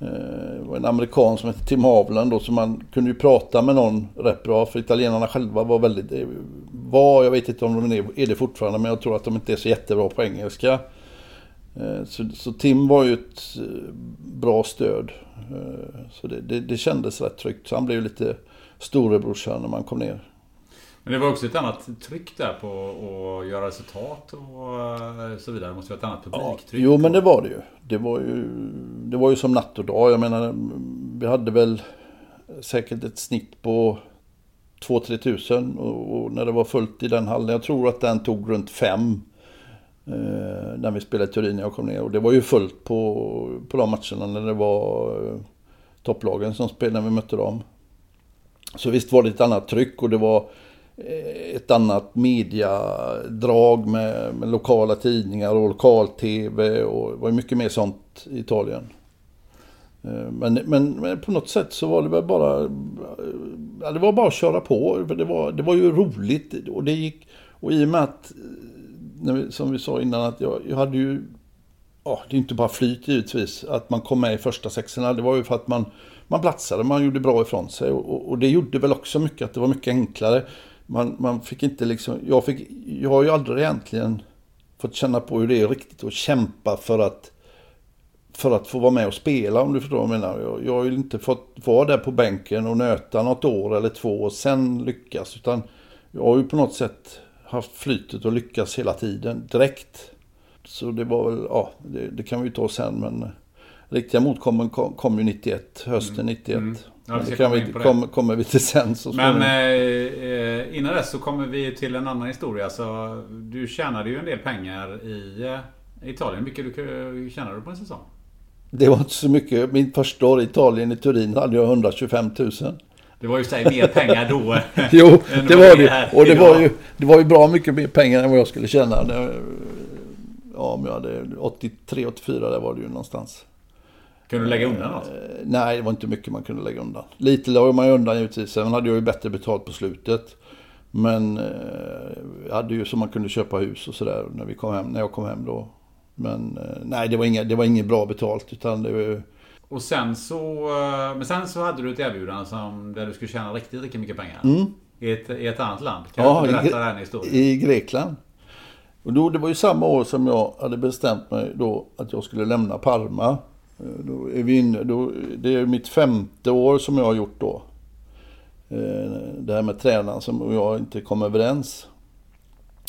Eh, det var en amerikan som hette Tim Havland då, så man kunde ju prata med någon rätt bra. För italienarna själva var väldigt, eh, var, jag vet inte om de är det fortfarande, men jag tror att de inte är så jättebra på engelska. Eh, så, så Tim var ju ett bra stöd. Så det, det, det kändes rätt tryggt. Så han blev lite storebrorsan när man kom ner. Men det var också ett annat tryck där på att göra resultat och eh, så vidare. Det måste vara ett annat Ja, publiktryck. jo men det var det ju. Det var ju, det var ju som natt och dag. Jag menar, vi hade väl säkert ett snitt på 2-3 tusen. Och, när det var fullt i den hallen, jag tror att den tog runt fem. Eh, när vi spelade i Turin när jag kom ner. Och det var ju fullt på, på de matcherna när det var eh, topplagen som spelade när vi mötte dem. Så visst var det ett annat tryck och det var Eh, ett annat mediadrag med, med lokala tidningar och lokal-tv och det var ju mycket mer sånt i Italien. Eh, men, men, men på något sätt så var det väl bara, eh, ja, det var bara att köra på. För Det var, det var ju roligt och det gick, och i och med att, när vi, som vi sa innan, att jag, jag hade ju, ja det är inte bara flyt givetvis, att man kom med i första sexorna. Det var ju för att man, man platsade, man gjorde bra ifrån sig och, och, och det gjorde väl också mycket att det var mycket enklare. Man, man fick inte liksom, jag, fick, jag har ju aldrig egentligen fått känna på hur det är riktigt att kämpa för att för att få vara med och spela om du förstår vad jag menar. Jag, jag har ju inte fått vara där på bänken och nöta något år eller två och sen lyckas. Utan jag har ju på något sätt haft flytet och lyckas hela tiden direkt. Så det var väl, ja, det, det kan vi ju ta sen men eh, riktiga motkommen kom, kom ju 91, hösten 91. Mm. Ja, Men ska det kan vi, kom, kommer vi till sen så Men eh, eh, innan dess så kommer vi till en annan historia. Så du tjänade ju en del pengar i eh, Italien. Mycket du tjänade du på en säsong? Det var inte så mycket. Min första år i Italien, i Turin, hade jag 125 000. Det var ju sig mer pengar då. Jo, det var det. Och det idag. var, ju, det var ju bra mycket mer pengar än vad jag skulle tjäna. Ja, om jag hade 83, 84 där var det ju någonstans. Kunde du lägga undan något? Eh, Nej, det var inte mycket man kunde lägga undan. Lite la man ju undan givetvis. Sen hade jag ju bättre betalt på slutet. Men eh, jag hade ju så man kunde köpa hus och sådär när, vi kom hem, när jag kom hem då. Men eh, nej, det var, inga, det var inget bra betalt. Utan det var, ju- Och sen så... Men sen så hade du ett erbjudande som, där du skulle tjäna riktigt, riktigt mycket pengar. I, ett, I ett annat land. Kan Mm. Ja, du i berätta den historien? i Grekland. Och då, det var ju samma år som jag hade bestämt mig då att jag skulle lämna Parma. Eh, då är vi inne, då, det är mitt femte år som jag har gjort då. Eh, det här med tränaren som och jag inte kom överens.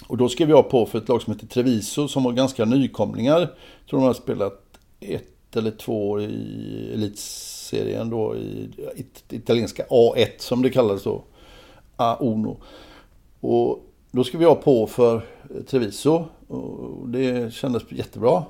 Och då skrev jag på för ett lag som heter Treviso som var ganska nykomlingar. Jag tror de har spelat ett eller två år i elitserien då i italienska A1 som det kallades då. A-ono. Och då skrev jag på för Treviso. Och det kändes jättebra.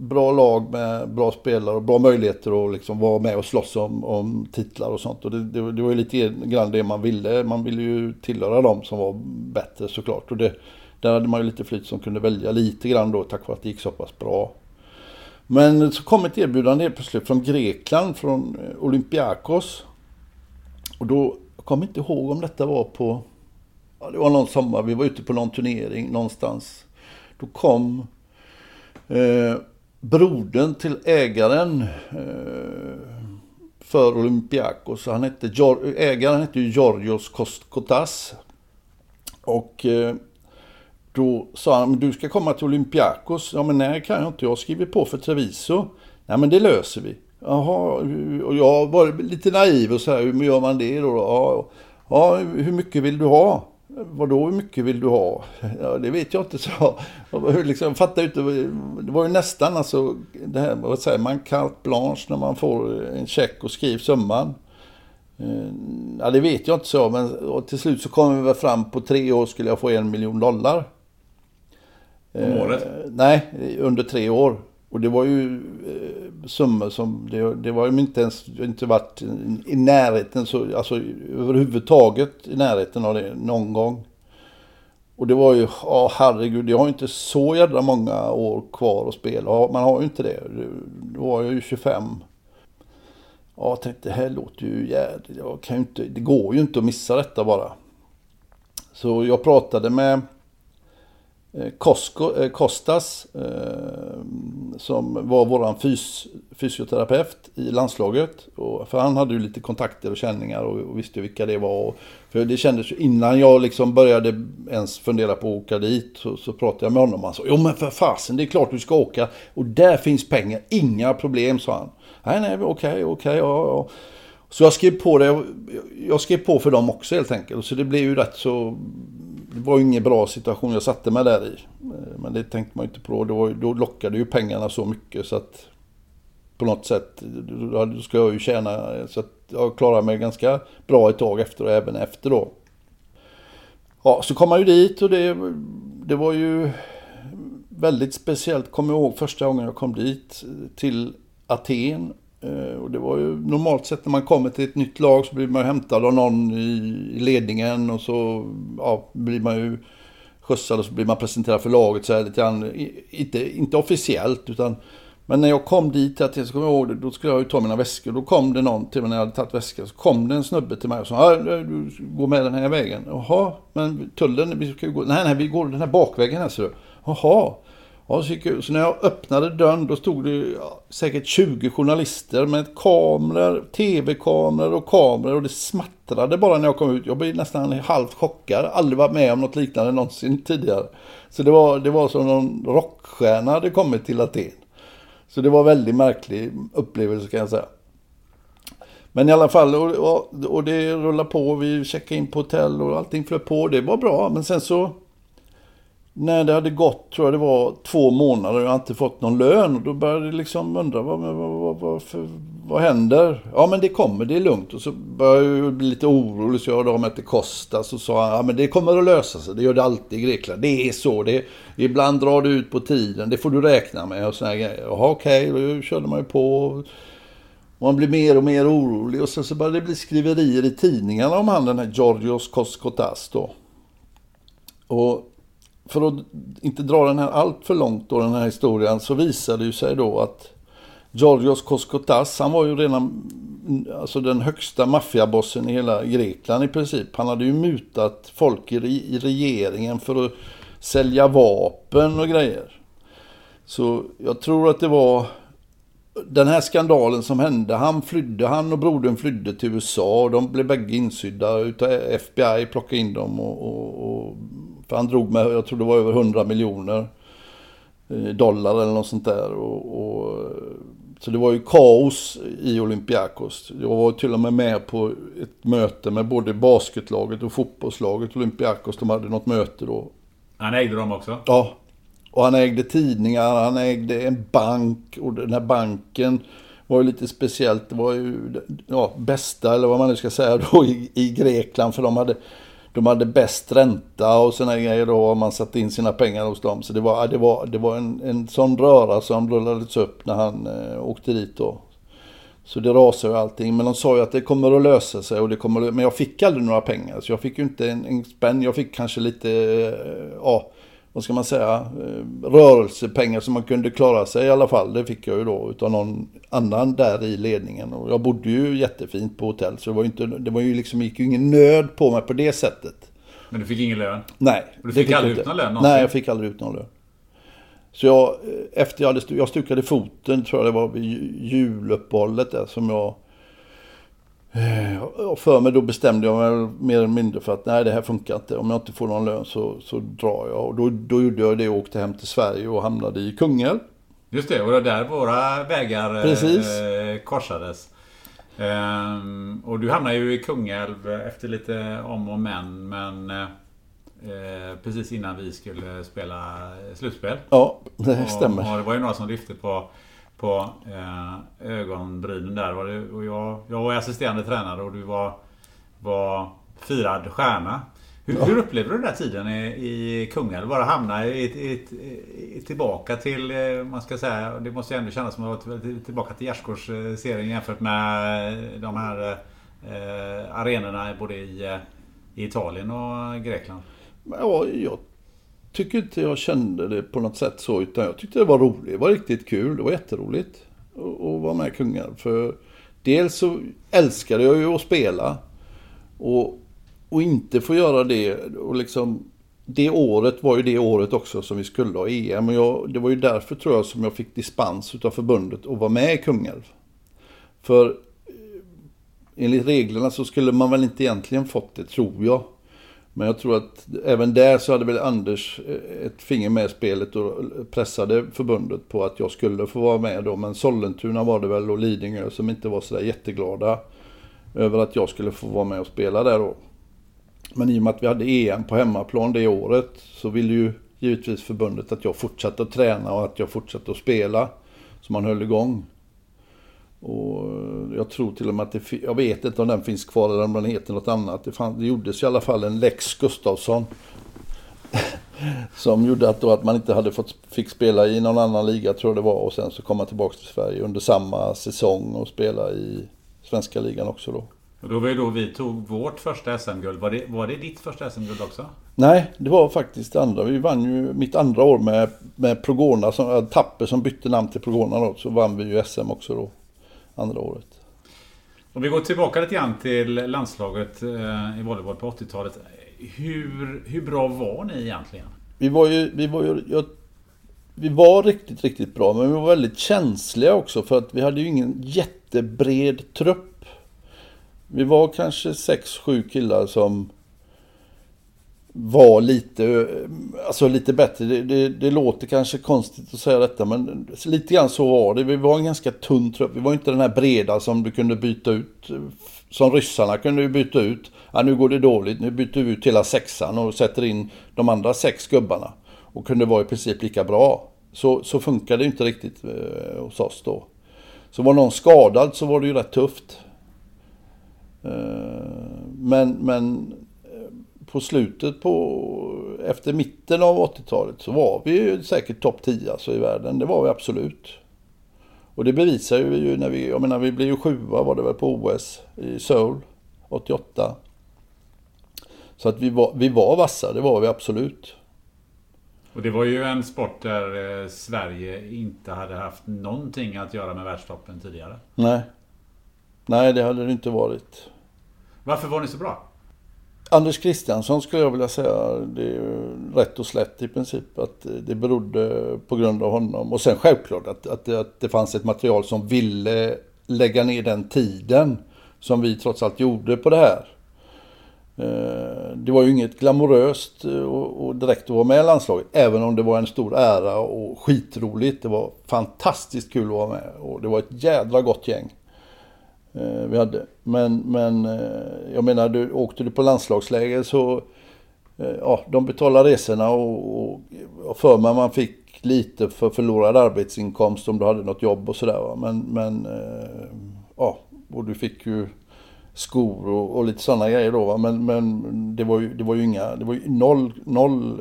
Bra lag med bra spelare och bra möjligheter att liksom vara med och slåss om, om titlar och sånt. Och det, det, det var ju lite grann det man ville. Man ville ju tillhöra dem som var bättre såklart. Och det, där hade man ju lite flyt som kunde välja lite grann då tack vare att det gick så pass bra. Men så kom ett erbjudande helt plötsligt från Grekland, från eh, Olympiakos. Och då, jag kommer inte ihåg om detta var på, ja, det var någon sommar, vi var ute på någon turnering någonstans. Då kom eh, brodern till ägaren eh, för Olympiakos. Han hette, ägaren hette ju Georgios Kostkotas. Och eh, då sa han, men du ska komma till Olympiakos. Ja men nej kan jag inte, jag har skrivit på för Treviso. Nej men det löser vi. Jaha, och jag var lite naiv och så här, hur gör man det då? Ja, ja hur mycket vill du ha? Vadå hur mycket vill du ha? Ja, det vet jag inte, så jag. Liksom, fattar inte, det var ju nästan alltså, det här, vad säger man, carte blanche när man får en check och skriver summan. Eh, Ja, det vet jag inte så, men och till slut så kom vi väl fram på tre år skulle jag få en miljon dollar. Om året? Eh, Nej, under tre år. Och det var ju eh, summor som, det, det var ju inte ens, inte varit i närheten, så, alltså överhuvudtaget i närheten av det någon gång. Och det var ju, ja herregud, jag har ju inte så jävla många år kvar att spela. Ja, man har ju inte det. Då var jag ju 25. Ja, jag tänkte det här låter ju jävligt, jag kan ju inte, det går ju inte att missa detta bara. Så jag pratade med Eh, Kostas eh, eh, som var våran fys, fysioterapeut i landslaget. Och, för han hade ju lite kontakter och känningar och, och visste ju vilka det var. Och, för det kändes ju innan jag liksom började ens fundera på att åka dit så, så pratade jag med honom. Han sa, jo men för fasen det är klart du ska åka. Och där finns pengar, inga problem sa han. Nej, nej, okej, okej, ja, ja. Så jag skrev på det, jag skrev på för dem också helt enkelt. Så det blev ju rätt så, det var ju ingen bra situation jag satte mig där i. Eh, men det tänkte man ju inte på då. Då lockade ju pengarna så mycket så att på något sätt, då ska jag ju tjäna, så att jag klarade mig ganska bra ett tag efter och även efter då. Ja, så kom man ju dit och det, det var ju väldigt speciellt. Kommer jag ihåg första gången jag kom dit till Aten. Eh, och det var ju normalt sett när man kommer till ett nytt lag så blir man hämtad av någon i ledningen och så ja, blir man ju skjutsad och så blir man presenterad för laget så här lite grann. Inte, inte officiellt utan men när jag kom dit till Aten så kommer jag ihåg det, då skulle jag ju ta mina väskor. Då kom det någon till mig när jag hade tagit väskan. Så kom det en snubbe till mig och sa du går med den här vägen. Jaha, men tullen, vi ska ju gå. Nej, nej, vi går den här bakvägen här ser du. Jaha. Ja, så, jag, så när jag öppnade dörren då stod det ja, säkert 20 journalister med kameror, tv-kameror och kameror och det smattrade bara när jag kom ut. Jag blev nästan halvt chockad. Aldrig varit med om något liknande någonsin tidigare. Så det var, det var som någon rockstjärna hade kommit till Aten. Så det var en väldigt märklig upplevelse kan jag säga. Men i alla fall, och, och, och det rullade på. Vi checkade in på hotell och allting flöt på. Det var bra. Men sen så när det hade gått, tror jag det var, två månader och jag inte fått någon lön. Och då började jag liksom undra, vad, vad, vad, vad, för, vad händer? Ja men det kommer, det är lugnt. Och så började jag bli lite orolig, så jag hörde av mig till Kostas Så sa, ja men det kommer att lösa sig. Det gör det alltid i Grekland. Det är så. Det, ibland drar det ut på tiden, det får du räkna med och sådana grejer. Jaha okej, okay. då körde man ju på. Och man blir mer och mer orolig och sen så började det bli skriverier i tidningarna om han den här Georgios Koskotas då. Och för att inte dra den här allt för långt då, den här historien, så visade det sig då att Georgios Koskotas, han var ju redan alltså den högsta maffiabossen i hela Grekland i princip. Han hade ju mutat folk i, i regeringen för att sälja vapen och grejer. Så jag tror att det var den här skandalen som hände. Han flydde, han och brodern flydde till USA. Och de blev bägge insydda utav FBI, plockade in dem och, och för han drog med, jag tror det var över 100 miljoner eh, dollar eller något sånt där. Och, och, så det var ju kaos i Olympiakos. Jag var till och med med på ett möte med både basketlaget och fotbollslaget Olympiakos. De hade något möte då. Han ägde dem också? Ja. Och han ägde tidningar, han ägde en bank och den här banken var ju lite speciellt. Det var ju ja, bästa, eller vad man nu ska säga då, i, i Grekland. För de hade de hade bäst ränta och sådana grejer då. Om man satte in sina pengar hos dem. Så det var, det var, det var en, en sån röra som rullades upp när han eh, åkte dit då. Så det rasade ju allting. Men de sa ju att det kommer att lösa sig. Och det kommer, men jag fick aldrig några pengar. Så jag fick ju inte en, en spänn. Jag fick kanske lite, eh, ja vad ska man säga, eh, rörelsepengar som man kunde klara sig i alla fall. Det fick jag ju då utav någon annan där i ledningen. Och jag bodde ju jättefint på hotell så det var ju, inte, det var ju liksom, gick ju ingen nöd på mig på det sättet. Men du fick ingen lön? Nej. Och du fick, fick aldrig ut någon lön någonsin? Nej, jag fick aldrig ut någon lön. Så jag, eh, efter jag hade, jag stukade foten, tror jag det var vid juluppehållet där som jag och för mig då bestämde jag mig mer eller mindre för att nej det här funkar inte. Om jag inte får någon lön så, så drar jag. Och då, då gjorde jag det och åkte hem till Sverige och hamnade i Kungälv. Just det, och det var där våra vägar eh, Precis. Eh, korsades. Ehm, och du hamnade ju i Kungälv efter lite om och men. Men eh, precis innan vi skulle spela slutspel. Ja, det stämmer. Och, och det var ju några som lyfte på på eh, ögonbrynen där. Var det, och jag, jag var assisterande tränare och du var, var firad stjärna. Hur, ja. hur upplevde du den där tiden i, i Kungälv? Bara hamna i, i, i, tillbaka till, eh, man ska säga, det måste ju ändå kännas som att vara tillbaka till gärdsgårdsserien jämfört med de här eh, arenorna både i, i Italien och Grekland. Ja, jag tycker inte jag kände det på något sätt så, utan jag tyckte det var roligt. Det var riktigt kul. Det var jätteroligt att vara med i Kungälv. För dels så älskade jag ju att spela. Och, och inte få göra det och liksom det året var ju det året också som vi skulle ha EM. Och jag, det var ju därför tror jag som jag fick dispens utav förbundet att vara med i Kungälv. För eh, enligt reglerna så skulle man väl inte egentligen fått det, tror jag. Men jag tror att även där så hade väl Anders eh, ett finger med i spelet och pressade förbundet på att jag skulle få vara med då. Men Sollentuna var det väl och Lidingö som inte var sådär jätteglada över att jag skulle få vara med och spela där då. Men i och med att vi hade EM på hemmaplan det året så ville ju givetvis förbundet att jag fortsatte att träna och att jag fortsatte att spela. Så man höll igång. Och jag tror till och med att det, jag vet inte om den finns kvar eller om den heter något annat. Det, fann, det gjordes i alla fall en Lex Gustafsson. som gjorde att, då att man inte hade fått, fick spela i någon annan liga tror jag det var. Och sen så kom man tillbaka till Sverige under samma säsong och spela i svenska ligan också då. Och då var ju då vi tog vårt första SM-guld. Var det, var det ditt första SM-guld också? Nej, det var faktiskt det andra. Vi vann ju mitt andra år med, med Progona, som, Tapper som bytte namn till Progona då. Så vann vi ju SM också då, andra året. Om vi går tillbaka lite grann till landslaget eh, i volleyboll på 80-talet. Hur, hur bra var ni egentligen? Vi var ju, vi var ju, jag, vi var riktigt, riktigt bra. Men vi var väldigt känsliga också för att vi hade ju ingen jättebred trupp vi var kanske 6-7 killar som var lite, alltså lite bättre. Det, det, det, låter kanske konstigt att säga detta men lite grann så var det. Vi var en ganska tunn trupp. Vi var inte den här breda som du kunde byta ut. Som ryssarna kunde ju byta ut. Ja, nu går det dåligt, nu byter vi ut hela sexan och sätter in de andra sex gubbarna. Och kunde vara i princip lika bra. Så, så funkade det inte riktigt eh, hos oss då. Så var någon skadad så var det ju rätt tufft. Eh, men, men på slutet på, efter mitten av 80-talet så var vi ju säkert topp 10 alltså i världen. Det var vi absolut. Och det bevisar ju när vi, jag menar vi blev ju sjua var det väl på OS i Seoul 88. Så att vi var, vi var vassa, det var vi absolut. Och det var ju en sport där eh, Sverige inte hade haft någonting att göra med världstoppen tidigare. Nej, Nej, det hade det inte varit. Varför var ni så bra? Anders Kristiansson skulle jag vilja säga, det är rätt och slätt i princip, att det berodde på grund av honom. Och sen självklart att, att, det, att det fanns ett material som ville lägga ner den tiden som vi trots allt gjorde på det här. Eh, det var ju inget glamoröst eh, och direkt att vara med i landslaget, även om det var en stor ära och skitroligt. Det var fantastiskt kul att vara med och det var ett jädra gott gäng. Eh, vi hade. Men, men eh, jag menar, du, åkte du på landslagsläger så eh, ja, de betalade resorna och, och, och för mig man fick lite för förlorad arbetsinkomst om du hade något jobb och sådär. Men, men ja, och du fick ju skor och, och lite sådana grejer då. Va? Men, men det, var ju, det var ju inga, det var ju noll, noll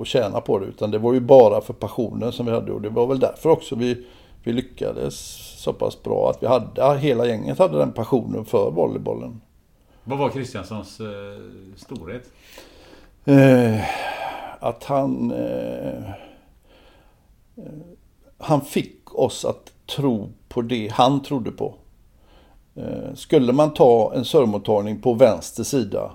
att tjäna på det. Utan det var ju bara för passionen som vi hade och det var väl därför också vi, vi lyckades så pass bra att vi hade, hela gänget hade den passionen för volleybollen. Vad var Kristianssons eh, storhet? Eh, att han... Eh, eh, han fick oss att tro på det han trodde på. Eh, skulle man ta en servmottagning på vänster sida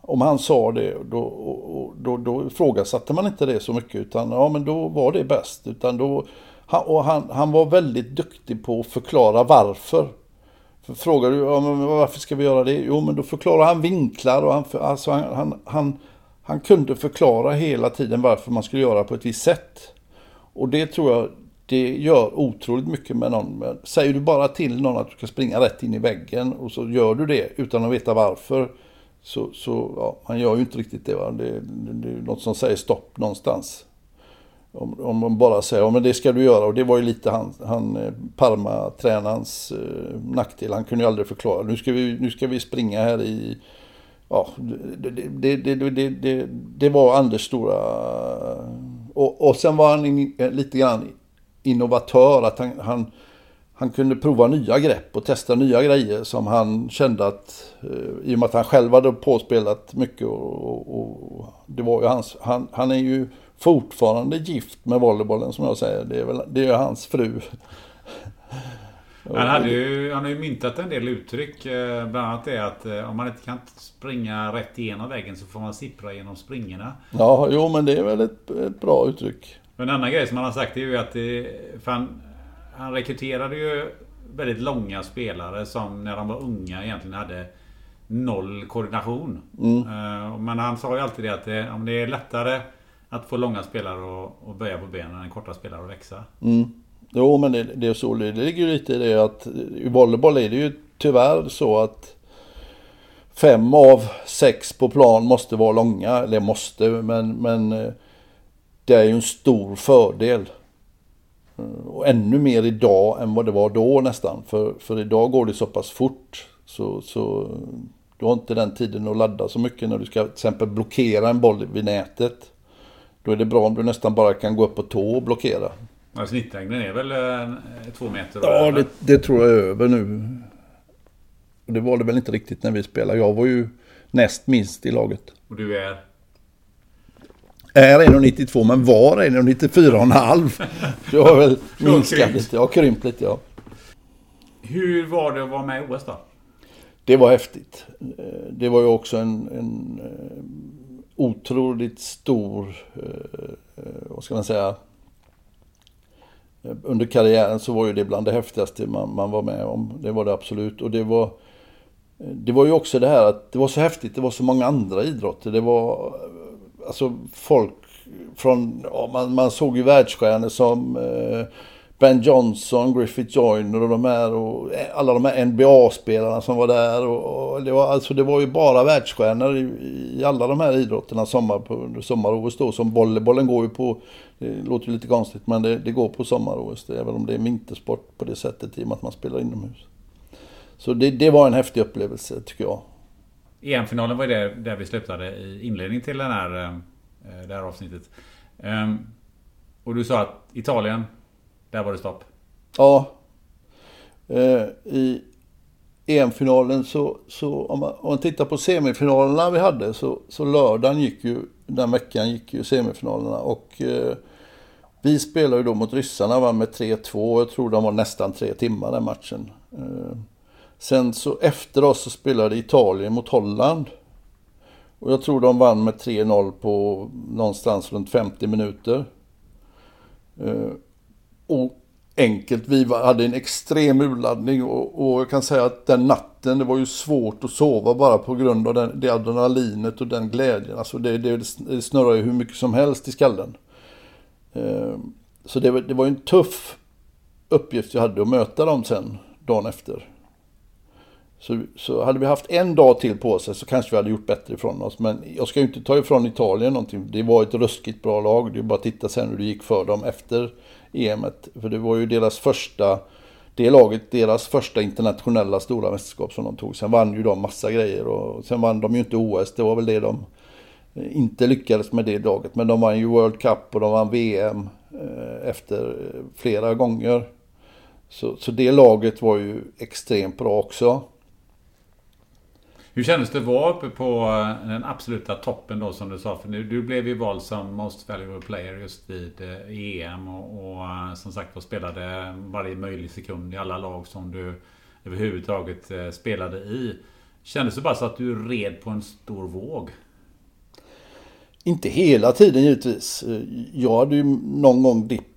om han sa det, då, då, då ifrågasatte man inte det så mycket. Utan ja, men då var det bäst. Utan då, han, och han, han var väldigt duktig på att förklara varför. För frågar du ja, men varför ska vi göra det? Jo, men då förklarar han vinklar och han, alltså han, han, han, han kunde förklara hela tiden varför man skulle göra på ett visst sätt. Och det tror jag det gör otroligt mycket med någon. Säger du bara till någon att du ska springa rätt in i väggen och så gör du det utan att veta varför. Så, så ja, man gör ju inte riktigt det. Va? Det, det, det är något som säger stopp någonstans. Om, om man bara säger, ja men det ska du göra. Och det var ju lite han, han eh, Parma-tränarens eh, nackdel. Han kunde ju aldrig förklara. Nu ska vi, nu ska vi springa här i... Ja, det, det, det, det, det, det var Anders stora... Och, och sen var han in, eh, lite grann innovatör. Att han, han, han kunde prova nya grepp och testa nya grejer som han kände att... Eh, I och med att han själv hade påspelat mycket och, och, och det var ju hans... Han, han är ju fortfarande gift med volleybollen som jag säger. Det är, väl, det är hans fru. Han, hade ju, han har ju myntat en del uttryck. Eh, bland annat det att eh, om man inte kan springa rätt igenom väggen så får man sippra genom springorna. Ja, jo men det är väl ett, ett bra uttryck. En annan grej som han har sagt är ju att det, han, han rekryterade ju väldigt långa spelare som när de var unga egentligen hade noll koordination. Eh, Men han sa ju alltid det att det, om det är lättare att få långa spelare att, böja på benen en korta spelare att växa. Mm. Jo, men det, det är så. Det ligger ju lite i det att i volleyboll är det ju tyvärr så att fem av sex på plan måste vara långa. Eller måste, men, men eh, det är ju en stor fördel. Eh, och ännu mer idag än vad det var då nästan. För, för idag går det så pass fort. Så, så du har inte den tiden att ladda så mycket när du ska till exempel blockera en boll vid nätet. Då är det bra om du nästan bara kan gå upp på tå och blockera. Ja, Snittlängden är väl eh, två meter? Ja, det, det tror jag är över nu. Och det var det väl inte riktigt när vi spelade. Jag var ju näst minst i laget. Och du är? Är 1,92 men var 1,94,5. Så jag har väl minskat lite. Jag har krympt lite ja. Hur var det att vara med i OS då? Det var häftigt. Eh, Det var ju också en, en eh, otroligt stor, eh, vad ska man säga, eh, under karriären så var ju det bland det häftigaste man, man var med om. Det var det absolut. Och det var, eh, det var ju också det här att det var så häftigt, det var så många andra idrotter. Det var eh, alltså folk från, ja, man, man såg ju världsstjärnor som eh, Ben Johnson, Griffith Joyner och de här och eh, alla de här NBA-spelarna som var där. Och, och det, var, alltså, det var ju bara världsstjärnor i, i alla de här idrotterna sommar, på, under sommar-OS då. Som volleybollen går ju på, det låter ju lite konstigt men det, det går på sommar-OS. Även om det är vintersport på det sättet i och med att man spelar inomhus. Så det, det var en häftig upplevelse tycker jag. EM-finalen var ju där, där vi slutade i inledningen till den här, eh, det här avsnittet. Ehm, och du sa att Italien, där var det stopp. Ja. Eh, I EM-finalen så, så om, man, om man tittar på semifinalerna vi hade så, så lördagen gick ju, den veckan gick ju semifinalerna och eh, vi spelade ju då mot ryssarna, vann med 3-2. Jag tror de var nästan tre timmar den matchen. Eh, sen så efter oss så spelade Italien mot Holland. Och jag tror de vann med 3-0 på någonstans runt 50 minuter. Eh, och enkelt, vi hade en extrem urladdning och, och jag kan säga att den natten, det var ju svårt att sova bara på grund av den, det adrenalinet och den glädjen. Alltså det, det, det snurrar ju hur mycket som helst i skallen. Ehm, så det, var- det var ju en tuff uppgift jag hade att möta dem sen, dagen efter. Så, så hade vi haft en dag till på sig så kanske vi hade gjort bättre ifrån oss. Men jag ska ju inte ta ifrån Italien någonting. Det var ett ruskigt bra lag. Det är bara att titta sen hur det gick för dem efter EMet. För det var ju deras första, det laget, deras första internationella stora mästerskap som de tog. Sen vann ju de massa grejer och sen vann de ju inte OS. Det var väl det de eh, inte lyckades med det laget. Men de vann ju World Cup och de vann VM eh, efter eh, flera gånger. Så, så det laget var ju extremt bra också. Hur kändes det att vara uppe på eh, den absoluta toppen då som du sa? För nu, du blev ju vald som Most Valuable Player just vid eh, EM och, och eh, som sagt var spelade varje möjlig sekund i alla lag som du överhuvudtaget spelade i. Kändes det bara så att du red på en stor våg? Inte hela tiden givetvis. Jag hade ju någon gång dipp,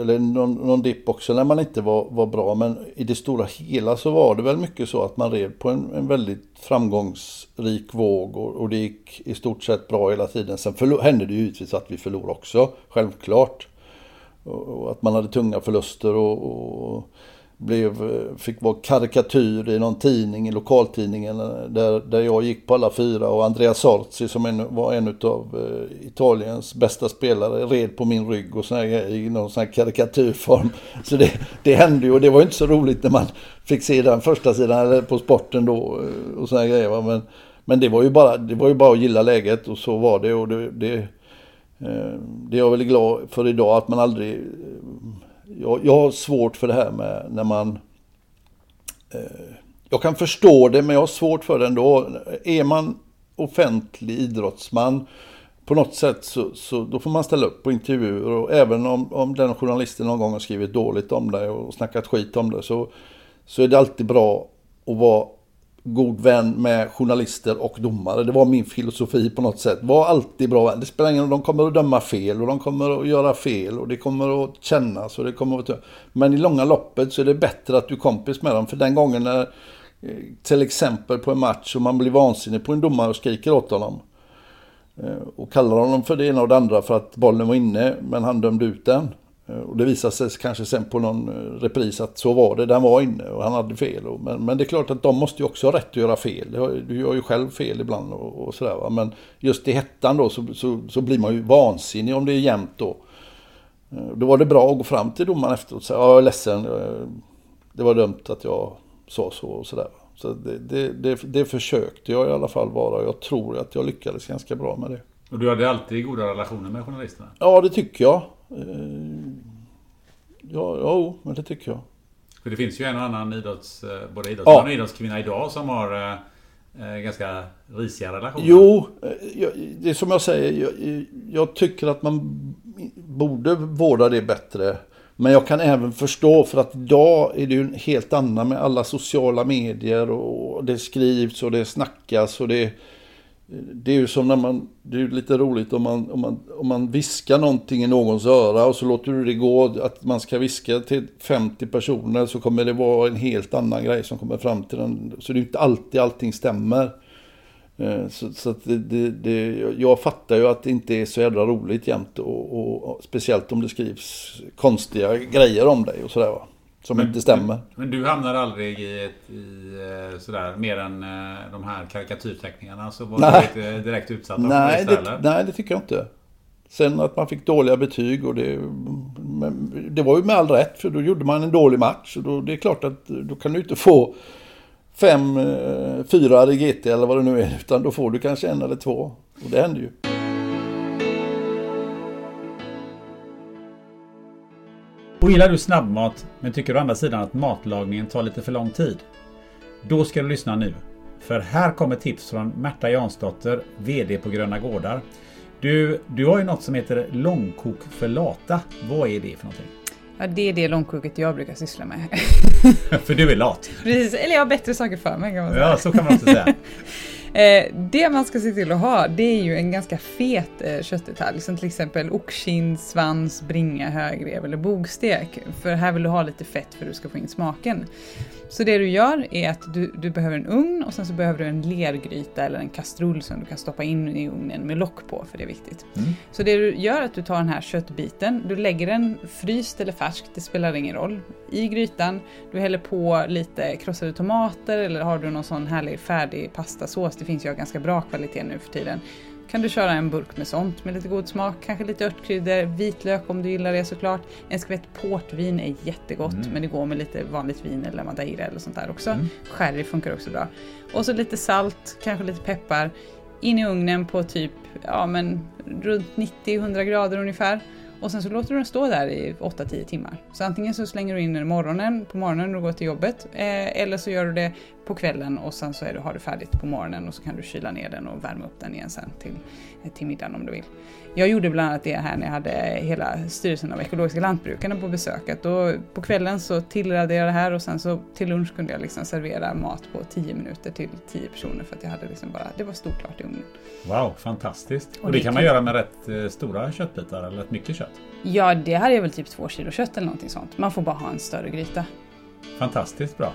eller någon, någon dipp också när man inte var, var bra. Men i det stora hela så var det väl mycket så att man red på en, en väldigt framgångsrik våg och, och det gick i stort sett bra hela tiden. Sen förlo- hände det ju givetvis att vi förlorade också, självklart. Och, och att man hade tunga förluster och, och blev, fick vara karikatyr i någon tidning, i lokaltidningen, där, där jag gick på alla fyra och Andrea Sorzi som en, var en av eh, Italiens bästa spelare red på min rygg och såna här, grejer i någon sån här karikatyrform. Så det, det hände ju och det var ju inte så roligt när man fick se den första sidan eller på sporten då eh, och såna här grejer. va. Men, men det var ju bara, det var ju bara att gilla läget och så var det och det, det eh, det är jag väldigt glad för idag att man aldrig jag, jag har svårt för det här med när man... Eh, jag kan förstå det, men jag har svårt för det ändå. Är man offentlig idrottsman på något sätt så, så då får man ställa upp på intervjuer. Och även om, om den journalisten någon gång har skrivit dåligt om dig och snackat skit om dig så, så är det alltid bra att vara god vän med journalister och domare. Det var min filosofi på något sätt. Var alltid bra vän. Det spelar ingen roll, de kommer att döma fel och de kommer att göra fel och det kommer att kännas och det kommer att... Men i långa loppet så är det bättre att du är kompis med dem. För den gången när eh, till exempel på en match och man blir vansinnig på en domare och skriker åt honom. Eh, och kallar honom för det ena och det andra för att bollen var inne men han dömde ut den. Eh, och det visade sig kanske sen på någon eh, repris att så var det, den var inne och han hade fel. Men, men det är klart att de måste ju också ha rätt att göra fel. Du gör ju själv fel ibland och, och sådär. Va? Men just i hettan då så, så, så, blir man ju vansinnig om det är jämnt då. Eh, då var det bra att gå fram till domaren efteråt och säga jag är ledsen, det var dumt att jag sa så och sådär. Så det, det, det, det försökte jag i alla fall vara. Jag tror att jag lyckades ganska bra med det. Och du hade alltid goda relationer med journalisterna? Ja, det tycker jag. Eh, ja, ja men det tycker jag. För det finns ju en och annan idrotts, eh, både idrottsman ja. och idrottskvinna idag som har eh, ganska risiga relationer. Jo, det är som jag säger. Jag, jag tycker att man borde vårda det bättre. Men jag kan även förstå för att idag är det ju en helt annan med alla sociala medier och det skrivs och det snackas och det det är ju som när man, det är ju lite roligt om man, om, man, om man viskar någonting i någons öra och så låter du det gå att man ska viska till 50 personer så kommer det vara en helt annan grej som kommer fram till den. Så det är inte alltid allting stämmer. Eh, så, så att det, det, det, jag fattar ju att det inte är så jävla roligt jämt och, och, och speciellt om det skrivs konstiga grejer om dig och sådär va. Som men, inte stämmer. Men, du hamnar aldrig i, ett, i eh, sådär mer än eh, de här karikatyrteckningarna? Så var nej. du inte direkt utsatt nej, det, det Nej, det tycker jag inte. Sen att man fick dåliga betyg och det, det var ju med all rätt för då gjorde man en dålig match. Och då, det är klart att då kan du inte få fem, eh, fyra i GT eller vad det nu är. Utan då får du kanske en eller två. Och det händer ju. Och gillar du snabbmat men tycker å andra sidan att matlagningen tar lite för lång tid? Då ska du lyssna nu. För här kommer tips från Märta Jansdotter, VD på Gröna Gårdar. Du, du har ju något som heter långkok för lata. Vad är det för någonting? Ja, det är det långkoket jag brukar syssla med. för du är lat? Precis, eller jag har bättre saker för mig kan man säga. Ja, så kan man också säga. Eh, det man ska se till att ha det är ju en ganska fet eh, köttdetalj som till exempel oxkind, svans, bringa, högrev eller bogstek. För här vill du ha lite fett för att du ska få in smaken. Så det du gör är att du, du behöver en ugn och sen så behöver du en lergryta eller en kastrull som du kan stoppa in i ugnen med lock på för det är viktigt. Mm. Så det du gör är att du tar den här köttbiten, du lägger den fryst eller färsk, det spelar ingen roll, i grytan. Du häller på lite krossade tomater eller har du någon sån härlig färdig pastasås, det finns ju av ganska bra kvalitet nu för tiden kan du köra en burk med sånt med lite god smak, kanske lite örtkryddor, vitlök om du gillar det såklart. En skvätt portvin är jättegott mm. men det går med lite vanligt vin eller madeira eller sånt där också. Mm. Sherry funkar också bra. Och så lite salt, kanske lite peppar. In i ugnen på typ ja, men runt 90-100 grader ungefär. Och sen så låter du den stå där i 8-10 timmar. Så antingen så slänger du in den morgonen, på morgonen när du går till jobbet. Eh, eller så gör du det på kvällen och sen så är du, har du färdigt på morgonen och så kan du kyla ner den och värma upp den igen sen till, eh, till middagen om du vill. Jag gjorde bland annat det här när jag hade hela styrelsen av ekologiska lantbrukarna på besök. Då på kvällen så tillredde jag det här och sen så till lunch kunde jag liksom servera mat på 10 minuter till 10 personer för att jag hade liksom bara, det var stort klart i ugnen. Wow, fantastiskt! Och, och det, det kan man göra med rätt eh, stora köttbitar eller rätt mycket kött? Ja, det hade jag väl typ två kilo kött eller någonting sånt. Man får bara ha en större gryta. Fantastiskt bra!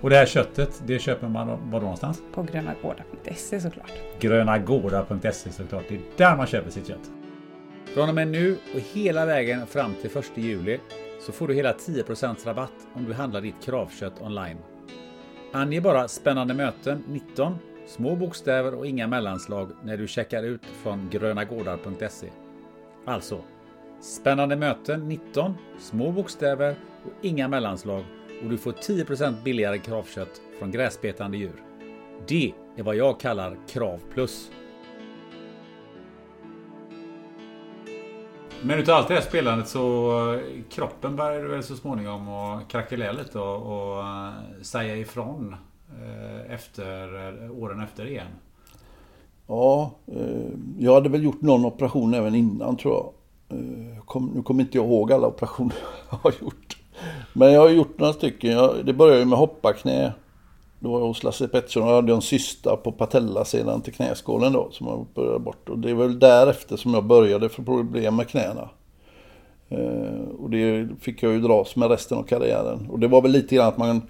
Och det här köttet, det köper man var någonstans? På grönagårdar.se såklart. Grönagårdar.se såklart. Det är där man köper sitt kött. Från och med nu och hela vägen fram till 1 juli så får du hela 10% rabatt om du handlar ditt kravkött online. Ange bara spännande möten 19, små bokstäver och inga mellanslag när du checkar ut från grönagårdar.se. Alltså, spännande möten 19, små bokstäver och inga mellanslag och du får 10% billigare kravkött från gräsbetande djur. Det är vad jag kallar Krav Plus. Men utav allt det här spelandet så eh, kroppen började väl så småningom att krackelera lite och, och eh, säga ifrån eh, efter åren efter igen. Ja, jag hade väl gjort någon operation även innan tror jag. Kom, nu kommer inte jag ihåg alla operationer jag har gjort. Men jag har gjort några stycken. Jag, det började med hopparknä. Då var jag hos Lasse Pettersson och jag hade en cysta på patellasedan till knäskålen då som jag började bort. Och det är väl därefter som jag började få problem med knäna. Eh, och det fick jag ju dras med resten av karriären. Och det var väl lite grann att man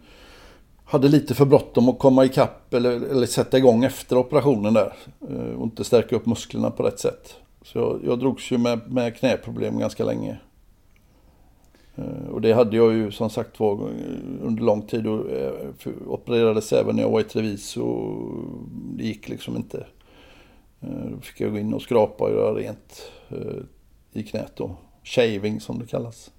hade lite för bråttom att komma ikapp eller, eller sätta igång efter operationen där. Eh, och inte stärka upp musklerna på rätt sätt. Så jag, jag drogs ju med, med knäproblem ganska länge. Eh, och det hade jag ju som sagt var under lång tid och eh, opererades även när jag var i Treviso. Det gick liksom inte. Då fick jag gå in och skrapa och göra rent i knät då. Shaving som det kallas.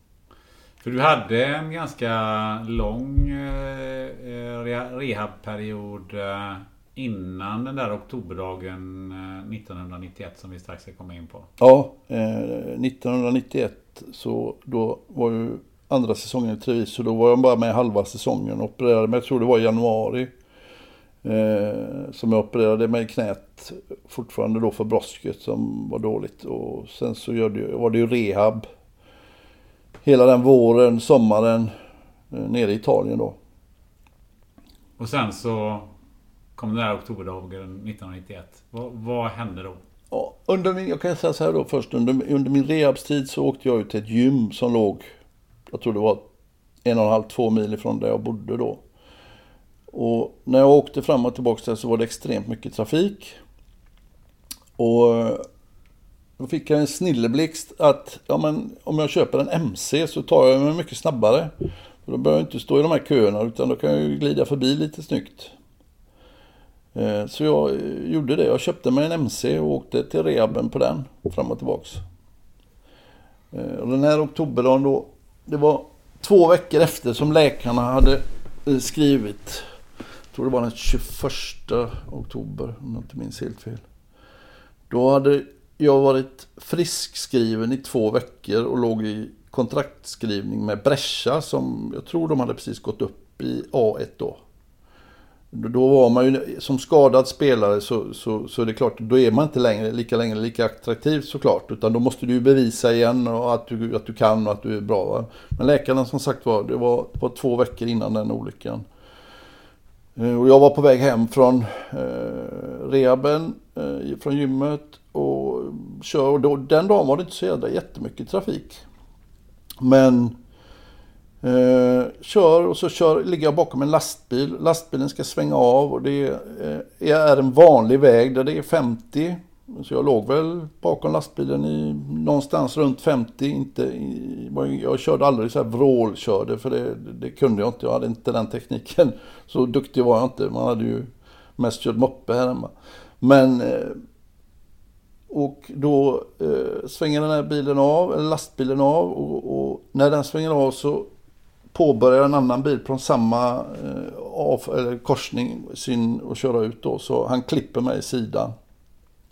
För du hade en ganska lång eh, rehabperiod eh, innan den där oktoberdagen 1991 eh, som vi strax ska komma in på. Ja, 1991 så då var ju andra säsongen i Treviso. Då var jag bara med halva säsongen och opererade mig. Jag tror det var i januari. Eh, som jag opererade mig i knät fortfarande då för brosket som var dåligt. Och sen så var det ju rehab hela den våren, sommaren eh, nere i Italien då. Och sen så kom den där oktoberdagen 1991. Vad, vad hände då? Under min, jag kan säga så här då först. Under, under min rehabstid så åkte jag ut till ett gym som låg, jag tror det var en och en halv, två mil ifrån där jag bodde då. Och när jag åkte fram och tillbaka där så var det extremt mycket trafik. Och då fick jag en snilleblixt att ja, men, om jag köper en MC så tar jag mig mycket snabbare. För då behöver jag inte stå i de här köerna utan då kan jag ju glida förbi lite snyggt. Eh, så jag eh, gjorde det. Jag köpte mig en MC och åkte till rehaben på den fram och tillbaks. Eh, och den här oktoberdagen då, det var två veckor efter som läkarna hade skrivit. Jag tror det var den 21 oktober om jag inte minns helt fel. Då hade jag varit friskskriven i två veckor och låg i kontraktskrivning med Brescia som jag tror de hade precis gått upp i A1 då. Då var man ju som skadad spelare så, så, så är det klart, då är man inte längre lika länge lika attraktiv såklart. Utan då måste du ju bevisa igen och att, du, att du kan och att du är bra. Va? Men läkarna som sagt var, det var, det var två veckor innan den olyckan. Eh, och jag var på väg hem från eh, rehaben, eh, från gymmet och kör. Och då, den dagen var det inte så jävla jättemycket trafik. Men eh, kör och så kör, ligger jag bakom en lastbil. Lastbilen ska svänga av och det eh, är en vanlig väg där det är 50. Så jag låg väl bakom lastbilen i någonstans runt 50. Inte, jag körde aldrig så här vrålkörde för det, det kunde jag inte. Jag hade inte den tekniken. Så duktig var jag inte. Man hade ju mest kört moppe här hemma. Men eh, och då eh, svänger den här bilen av, eller lastbilen av och, och, när den svänger av så påbörjar en annan bil från samma eh, av, eller korsning sin och köra ut då. Så han klipper mig i sidan.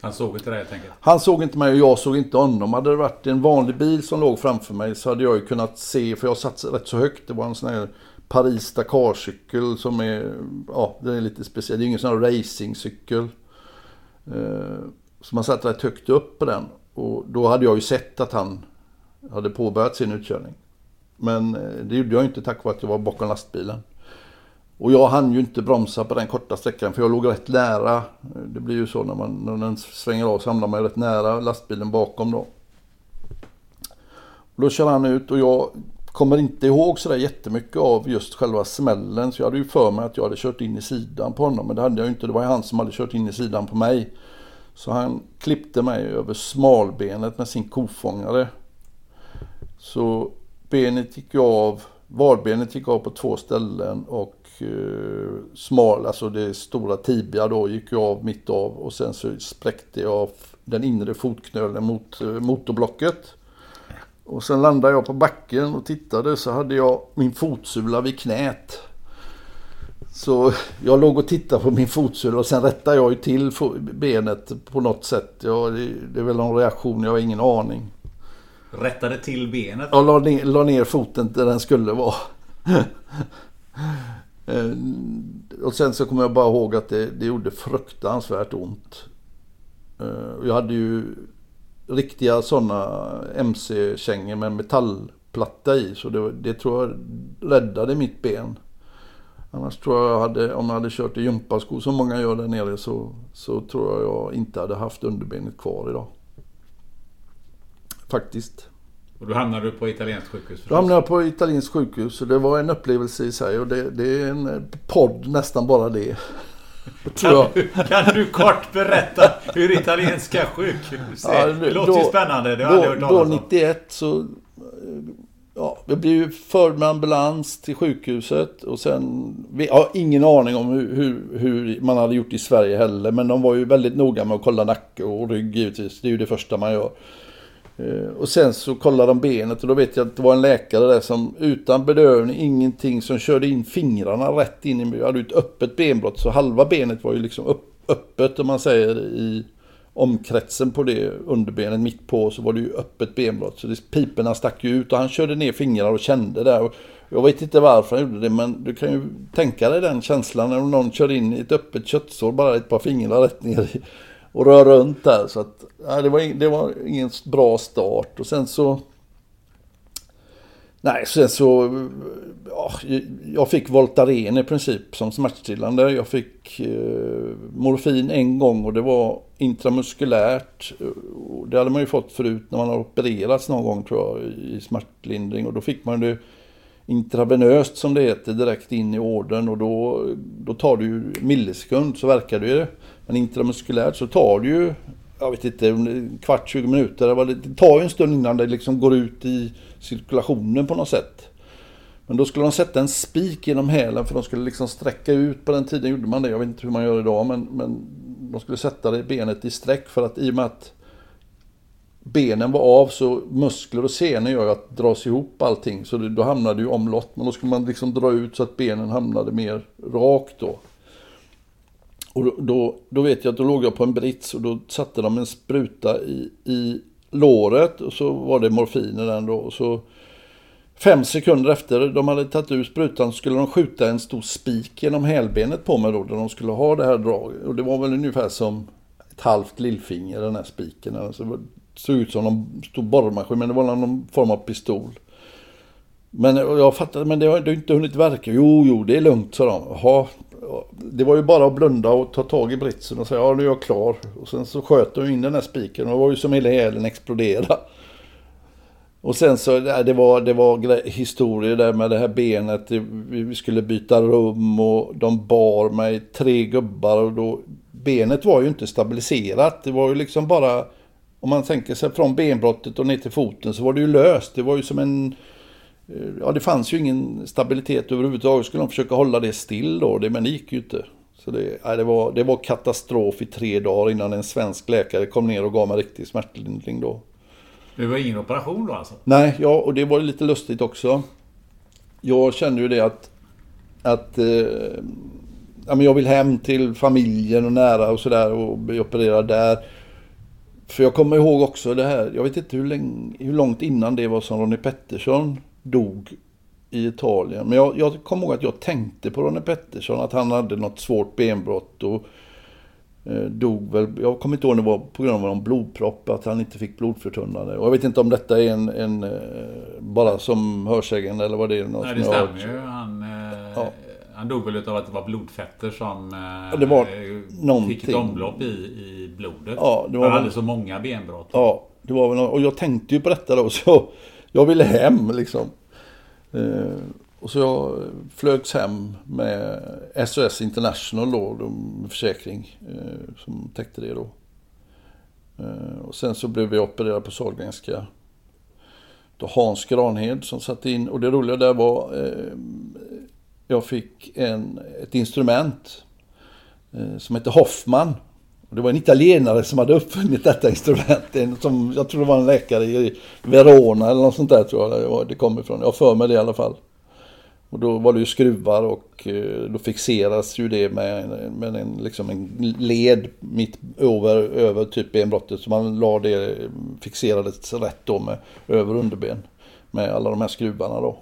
Han såg inte dig helt enkelt? Han såg inte mig och jag såg inte honom. Hade det varit en vanlig bil som låg framför mig så hade jag ju kunnat se, för jag satt rätt så högt. Det var en sån här Paris Dakar-cykel som är, ja, den är lite speciell. Det är ingen sån här racingcykel. Eh, så man satt rätt högt upp på den. Och då hade jag ju sett att han hade påbörjat sin utkörning. Men eh, det gjorde jag inte tack vare att jag var bakom lastbilen. Och jag hann ju inte bromsa på den korta sträckan för jag låg rätt nära. Eh, det blir ju så när, man, när den svänger av så hamnar man rätt nära lastbilen bakom då. Och då kör han ut och jag kommer inte ihåg sådär jättemycket av just själva smällen. Så jag hade ju för mig att jag hade kört in i sidan på honom. Men det hade jag ju inte. Det var ju han som hade kört in i sidan på mig. Så han klippte mig över smalbenet med sin kofångare. Så benet gick av, vadbenet gick av på två ställen och eh, smal, alltså det stora tibia då gick ju av mitt av och sen så spräckte jag den inre fotknölen mot eh, motorblocket. Och sen landade jag på backen och tittade så hade jag min fotsula vid knät. Så jag låg och tittade på min fotsula och sen rättade jag ju till benet på något sätt. Ja, det, är väl någon reaktion, jag har ingen aning. Rättade till benet? Ja, la ner, la ner foten där den skulle vara. Eh, och sen så kommer jag bara ihåg att det, det gjorde fruktansvärt ont. Eh, jag hade ju riktiga sådana MC-kängor med metallplatta i. Så det, det tror jag räddade mitt ben. Annars tror jag, jag hade, om jag hade kört i gympaskor som många gör där nere så, så tror jag jag inte hade haft underbenet kvar idag. Faktiskt. Och då hamnade du på italienskt sjukhus? Då hamnade jag på italienskt sjukhus och det var en upplevelse i sig och det, det är en podd nästan bara det. Kan du, kan du kort berätta hur italienska sjukhus är? Ja, det låter då, ju spännande, det har jag aldrig hört talas om. Då 91 så ja, jag blev ju förd med ambulans till sjukhuset och sen, jag har ingen aning om hur, hur, hur, man hade gjort i Sverige heller, men de var ju väldigt noga med att kolla nacke och rygg givetvis, det är ju det första man gör. Eh, och sen så kollade de benet och då vet jag att det var en läkare där som utan bedövning, ingenting, som körde in fingrarna rätt in i, jag hade ett öppet benbrott så halva benet var ju liksom upp, öppet om man säger i omkretsen på det underbenet mitt på så var det ju öppet benbrott. Så det, piporna stack ju ut och han körde ner fingrar och kände där. Och jag vet inte varför han gjorde det men du kan ju tänka dig den känslan när någon kör in i ett öppet köttsår bara ett par fingrar rätt ner i, och rör runt där. Så att, ja, det, var, det var ingen bra start och sen så Nej, sen så... Ja, jag fick Voltaren i princip som smärtstillande. Jag fick eh, morfin en gång och det var intramuskulärt. Det hade man ju fått förut när man har opererats någon gång tror jag i smärtlindring. Och då fick man det intravenöst som det heter direkt in i orden och då, då tar det ju millisekund så verkar det ju. Men intramuskulärt så tar det ju, jag vet inte, en kvart, 20 minuter. Det tar ju en stund innan det liksom går ut i cirkulationen på något sätt. Men då skulle de sätta en spik genom hälen för de skulle liksom sträcka ut. På den tiden gjorde man det, jag vet inte hur man gör idag. Men, men de skulle sätta det benet i sträck för att i och med att benen var av så muskler och senor gör ju att dras ihop allting. Så det, då hamnade ju omlott. Men då skulle man liksom dra ut så att benen hamnade mer rakt då. Och då, då, då, vet jag att då låg jag på en brits och då satte de en spruta i, i låret och så var det morfin i den då. Och så fem sekunder efter de hade tagit ur sprutan så skulle de skjuta en stor spik genom hälbenet på mig då. Där de skulle ha det här draget. Och det var väl ungefär som ett halvt lillfinger den här spiken. Alltså, det såg ut som någon stor borrmaskin men det var någon form av pistol. Men jag fattade, men det har, det har inte hunnit verka. Jo, jo, det är lugnt, sa de. Jaha, det var ju bara att blunda och ta tag i britsen och säga ja nu är jag klar. Och sen så sköt de in den här spiken och det var ju som hela hälen exploderade. Och sen så, det var, det var historier där med det här benet. Vi skulle byta rum och de bar mig tre gubbar och då, benet var ju inte stabiliserat. Det var ju liksom bara, om man tänker sig från benbrottet och ner till foten så var det ju löst. Det var ju som en ja, det fanns ju ingen stabilitet överhuvudtaget. Skulle de försöka hålla det still då, det, men det gick ju inte. Så det, ja, det, var, det var katastrof i tre dagar innan en svensk läkare kom ner och gav mig riktig smärtlindring då. Det var ingen operation då alltså? Nej, ja, och det var lite lustigt också. Jag kände ju det att, att eh, ja, men jag vill hem till familjen och nära och sådär och bli opererad där. För jag kommer ihåg också det här, jag vet inte hur, länge, hur långt innan det var som Ronnie Pettersson dog i Italien. Men jag, jag kommer ihåg att jag tänkte på Ronnie Pettersson, att han hade något svårt benbrott och eh, dog väl, jag kommer inte ihåg om det var på grund av en blodpropp, att han inte fick blodförtunnande. Och jag vet inte om detta är en, en eh, bara som hörsägen eller vad det är. Något Nej, det stämmer ju. Han, eh, ja. han dog väl av att det var blodfetter som ja, det var eh, fick ett omlopp i, i blodet. Ja, det var han väl... hade så många benbrott. Ja, det var väl, och jag tänkte ju på detta då, så jag ville hem liksom. Eh, och så jag flögs hem med SOS International då, de, försäkring eh, som täckte det då. Eh, och sen så blev vi opererade på Sahlgrenska. Då Hans Granhed som satte in, och det roliga där var eh, jag fick en, ett instrument eh, som heter Hoffman. Det var en italienare som hade uppfunnit detta instrument. Som, jag tror det var en läkare i Verona eller något sånt där tror jag det kom ifrån. Jag för mig det i alla fall. Och då var det ju skruvar och eh, då fixeras ju det med, med en, liksom en led mitt över, över typ benbrottet. Så man la det, fixerades rätt då med över underben. Med alla de här skruvarna då.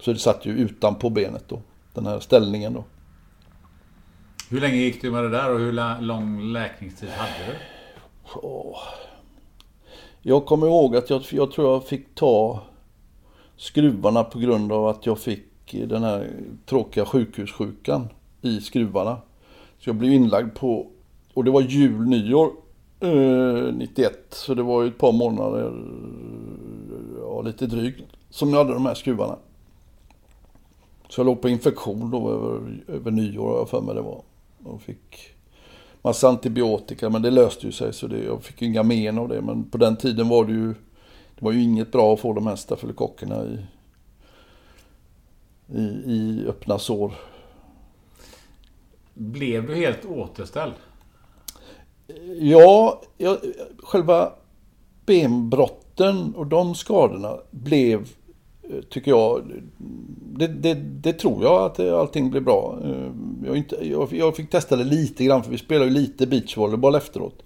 Så det satt ju utanpå benet då. Den här ställningen då. Hur länge gick du med det där och hur lång läkningstid hade du? Oh. Jag kommer ihåg att jag, jag tror jag fick ta skruvarna på grund av att jag fick den här tråkiga sjukhussjukan i skruvarna. Så jag blev inlagd på, och det var jul, nyår Eh, 91, så det var ju ett par månader, ja lite drygt, som jag hade de här skruvarna. Så jag låg på infektion då över, över nyår har jag för mig det var. Och fick massa antibiotika men det löste ju sig så det, jag fick inga men av det. Men på den tiden var det ju, det var ju inget bra att få de här stafylokockerna i, i, i öppna sår. Blev du helt återställd? Ja, jag, själva benbrotten och de skadorna blev, Eh, tycker jag, det, det, det tror jag att eh, allting blir bra. Eh, jag, inte, jag, jag, fick testa det lite grann för vi spelade ju lite beachvolleyboll efteråt.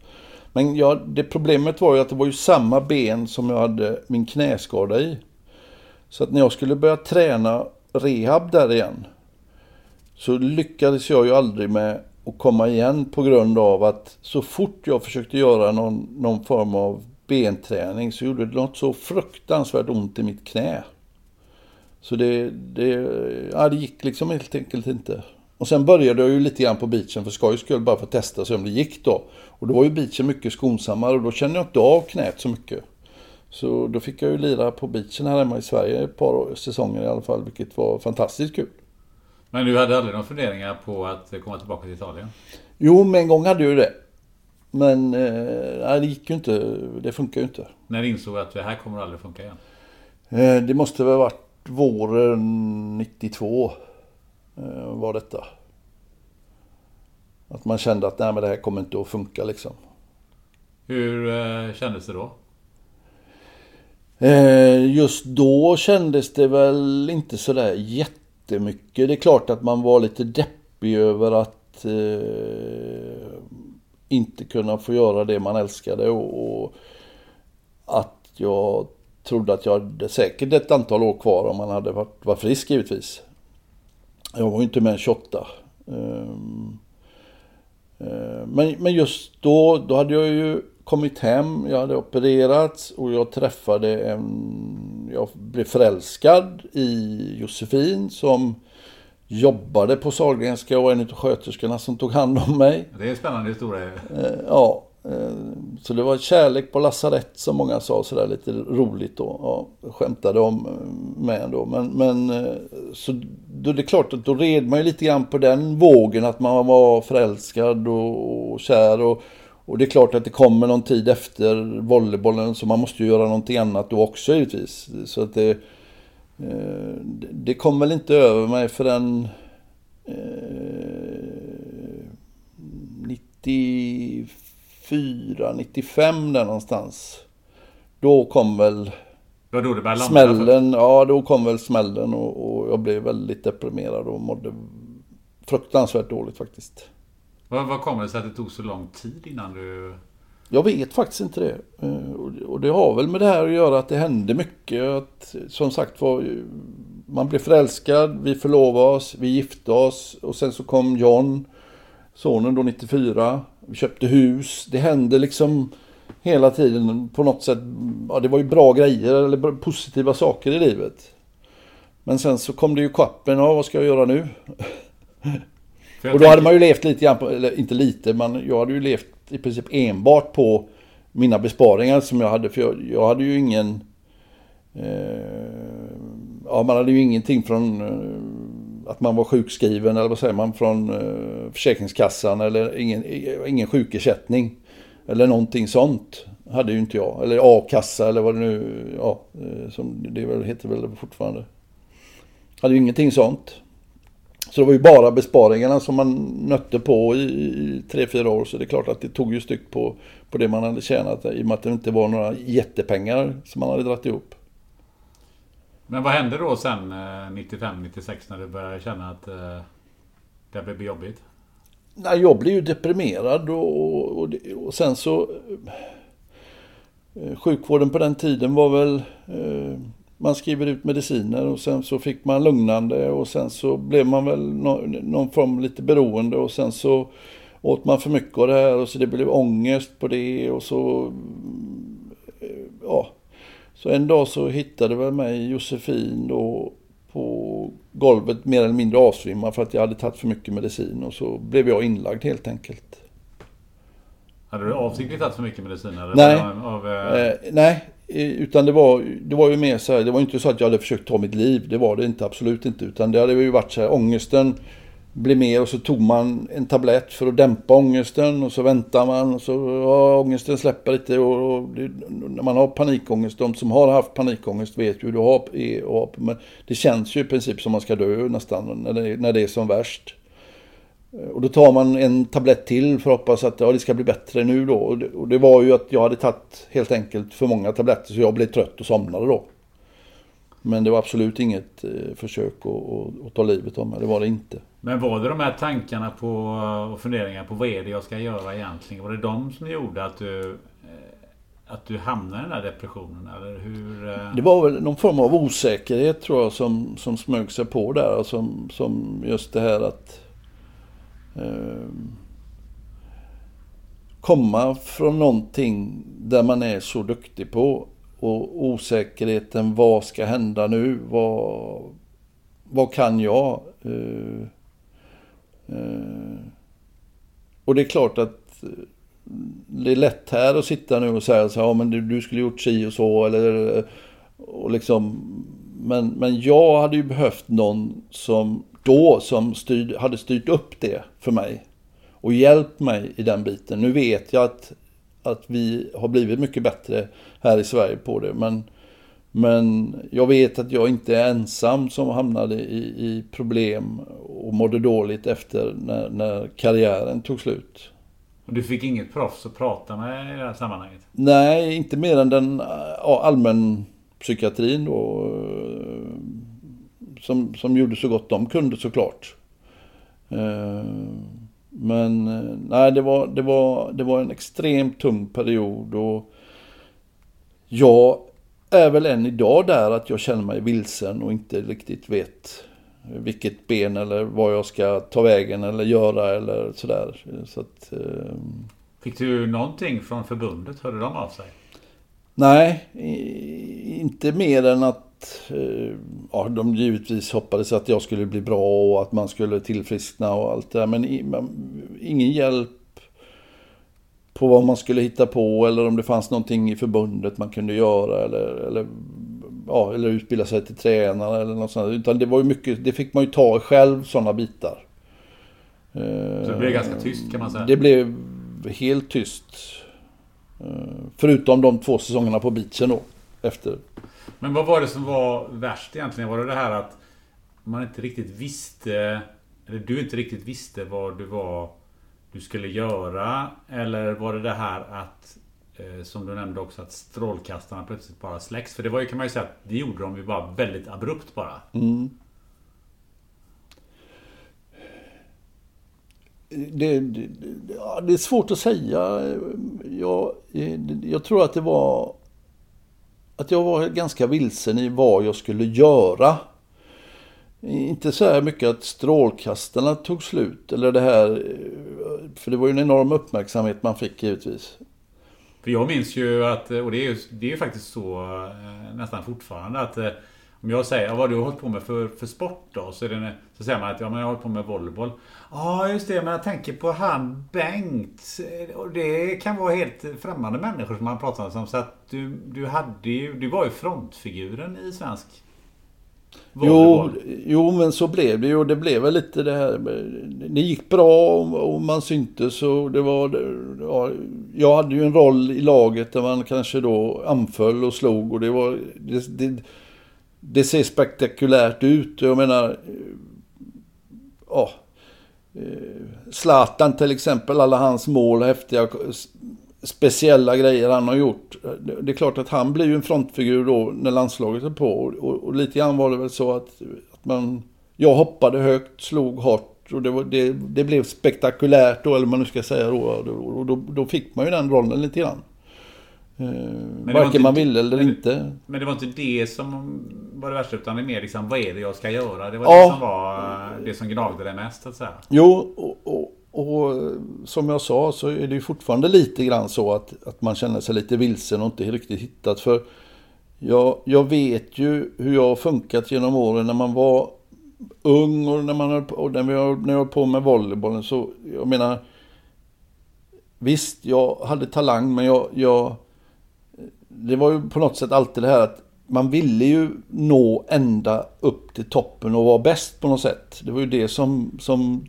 Men jag, det problemet var ju att det var ju samma ben som jag hade min knäskada i. Så att när jag skulle börja träna rehab där igen så lyckades jag ju aldrig med att komma igen på grund av att så fort jag försökte göra någon, någon form av benträning så gjorde det något så fruktansvärt ont i mitt knä. Så det, det, ja, det gick liksom helt enkelt inte. Och sen började jag ju lite grann på beachen för skojs skull bara för att testa sig om det gick då. Och då var ju beachen mycket skonsammare och då kände jag inte av knät så mycket. Så då fick jag ju lira på beachen här hemma i Sverige ett par säsonger i alla fall, vilket var fantastiskt kul. Men du hade aldrig några funderingar på att komma tillbaka till Italien? Jo, med en gång hade jag ju det. Men eh, det gick ju inte. Det funkar ju inte. När insåg du att det här kommer aldrig funka igen? Eh, det måste väl ha varit våren 92. Eh, var detta. Att man kände att nej, men det här kommer inte att funka liksom. Hur eh, kändes det då? Eh, just då kändes det väl inte sådär jättemycket. Det är klart att man var lite deppig över att eh, inte kunna få göra det man älskade och, och, att jag trodde att jag hade säkert ett antal år kvar om man hade varit, varit frisk givetvis. Jag var ju inte med 28. Um, uh, men, men just då, då hade jag ju kommit hem, jag hade opererats och jag träffade en... Jag blev förälskad i Josefin som jobbade på Sahlgrenska och var en av sköterskorna som tog hand om mig. Det är en spännande historia. Eh, ja, Eh, så det var kärlek på lasarett som många sa sådär lite roligt då. Ja, skämtade om eh, med då. Men, men eh, så då det är klart att då red man ju lite grann på den vågen att man var förälskad och, och kär. Och, och det är klart att det kommer någon tid efter volleybollen så man måste ju göra någonting annat då också givetvis. Så att det, det kom väl inte över mig förrän eh, 95 där någonstans. Då kom väl då då det smällen. Ja, då kom väl smällen och, och, jag blev väldigt deprimerad och mådde fruktansvärt dåligt faktiskt. Vad, vad kommer det sig att det tog så lång tid innan du jag vet faktiskt inte det. Eh, och det har väl med det här att göra att det hände mycket. Att, som sagt var, man blev förälskad, vi förlovade oss, vi gifte oss och sen så kom John, sonen då 94. Köpte hus. Det hände liksom hela tiden på något sätt. Ja, det var ju bra grejer eller positiva saker i livet. Men sen så kom det ju kappen, ja vad ska jag göra nu? Och då hade man ju levt lite grann på, eller inte lite, men jag hade ju levt i princip enbart på mina besparingar som jag hade. För jag, jag hade ju ingen... Eh, ja, man hade ju ingenting från eh, att man var sjukskriven eller vad säger man från eh, Försäkringskassan eller ingen, ingen sjukersättning. Eller någonting sånt hade ju inte jag. Eller a-kassa eller vad det nu ja, eh, som det väl, heter väl fortfarande. Hade ju ingenting sånt. Så det var ju bara besparingarna som man nötte på i tre, fyra år. Så det är klart att det tog ju styck på, på det man hade tjänat i och med att det inte var några jättepengar som man hade dragit ihop. Men vad hände då sen eh, 95-96 när du började känna att eh, det blev jobbigt? Nej, jag blev ju deprimerad och, och, och sen så... Eh, sjukvården på den tiden var väl... Man skriver ut mediciner och sen så fick man lugnande och sen så blev man väl någon form lite beroende och sen så åt man för mycket av det här och så det blev ångest på det och så ja. Så en dag så hittade väl mig Josefin då på golvet mer eller mindre avsvimmad för att jag hade tagit för mycket medicin och så blev jag inlagd helt enkelt. Hade du avsiktligt tagit för mycket medicin? Eller Nej. Av, eh, Eh, nej, utan det var, det var ju mer så här, det var inte så att jag hade försökt ta mitt liv. Det var det inte, absolut inte. Utan det hade ju varit så här, ångesten blev mer och så tog man en tablett för att dämpa ångesten och så väntar man och så ja, ångesten släpper lite och, och det, när man har panikångest, de som har haft panikångest vet ju hur det har, är, och, men det känns ju i princip som man ska dö nästan när det, när det är som värst. Och då tar man en tablett till för att hoppas att ja, det ska bli bättre nu då. Och det, och det var ju att jag hade tagit helt enkelt för många tabletter så jag blev trött och somnade då. Men det var absolut inget eh, försök att, att, att ta livet av mig, det var det inte. Men var det de här tankarna på, och funderingarna på vad är det jag ska göra egentligen? Var det de som gjorde att du, eh, att du hamnade i den här depressionen? Eller hur? Eh? Det var väl någon form av osäkerhet tror jag som, som smög sig på där. och Som, som just det här att eh, komma från någonting där man är så duktig på och osäkerheten, vad ska hända nu? Vad, vad kan jag? Eh, Eh, och det är klart att eh, det är lätt här att sitta nu och säga så här, ja men du, du skulle gjort si och så eller eh, och liksom men, men jag hade ju behövt någon som då som styrd, hade styrt upp det för mig och hjälpt mig i den biten. Nu vet jag att, att vi har blivit mycket bättre här i Sverige på det men men jag vet att jag inte är ensam som hamnade i, i problem och mådde dåligt efter när, när karriären tog slut. Och du fick inget proffs att prata med i det här sammanhanget? Nej, inte mer än den ja, allmänpsykiatrin då. eh, Som, som gjorde så gott de kunde såklart. Eh, Men eh, nej, det var, det, var, det var en extremt tung period och jag är väl än idag där att jag känner mig vilsen och inte riktigt vet vilket ben eller vad jag ska ta vägen eller göra eller sådär. Så att, eh, Fick du någonting från förbundet? Hörde de av sig? Nej, inte mer än att eh, ja, de givetvis hoppades att jag skulle bli bra och att man skulle tillfriskna och allt det där. Men ingen hjälp på vad man skulle hitta på eller om det fanns någonting i förbundet man kunde göra eller, eller, ja, eller utbilda sig till tränare eller något sånt. Utan det var ju mycket, det fick man ju ta själv sådana bitar. Så det blev ganska tyst kan man säga? Det blev helt tyst. Förutom de två säsongerna på beachen då. Efter. Men vad var det som var värst egentligen? Var det det här att man inte riktigt visste, eller du inte riktigt visste vad du var du skulle göra? Eller var det det här att, eh, som du nämnde också, att strålkastarna plötsligt bara släcks? För det var ju, kan man ju säga, att det gjorde de ju bara väldigt abrupt bara. Mm. Det, det, det är svårt att säga. Jag, jag tror att det var att jag var ganska vilsen i vad jag skulle göra. Inte så här mycket att strålkastarna tog slut eller det här. För det var ju en enorm uppmärksamhet man fick givetvis. För jag minns ju att, och det är ju, det är ju faktiskt så eh, nästan fortfarande att eh, om jag säger, ja, vad har du hållit på med för, för sport då? Så, är det, så säger man att ja, men jag har hållit på med volleyboll. Ja, just det, men jag tänker på han Bengt. Och det kan vara helt främmande människor som man pratar om. Så att du, du hade ju, du var ju frontfiguren i svensk Jo, jo, men så blev det ju. Det blev väl lite det här. Det gick bra och och man syntes och det var... Ja, jag hade ju en roll i laget där man kanske då anföll och slog och det var... Det, det, det ser spektakulärt ut. Jag menar... Ja. eh, Zlatan till exempel, alla hans mål, häftiga speciella grejer han har gjort. Det- Det är klart att han blir ju en frontfigur då när landslaget är på. Och, och, och lite grann var det väl så att, att man... Jag hoppade högt, slog hårt och det, var, det, det blev spektakulärt då, eller man nu ska säga då. Och, då, då fick man ju den rollen lite grann. Eh, var varken inte- man ville eller men- inte. Men det var inte det som var det värsta utan det är mer liksom vad är det jag ska göra? Det var Ja. det som var eh, det som gnagde dig mest så att säga. Jo, och, och, och som jag sa så är det ju fortfarande lite grann så att, att man känner sig lite vilsen och inte riktigt hittat. För jag, jag vet ju hur jag har funkat genom åren när man var ung och när, man höll på, och när, jag, när jag höll på med volleybollen. Så jag menar, visst, jag hade talang men jag, jag... Det var ju på något sätt alltid det här att man ville ju nå ända upp till toppen och vara bäst på något sätt. Det var ju det som, som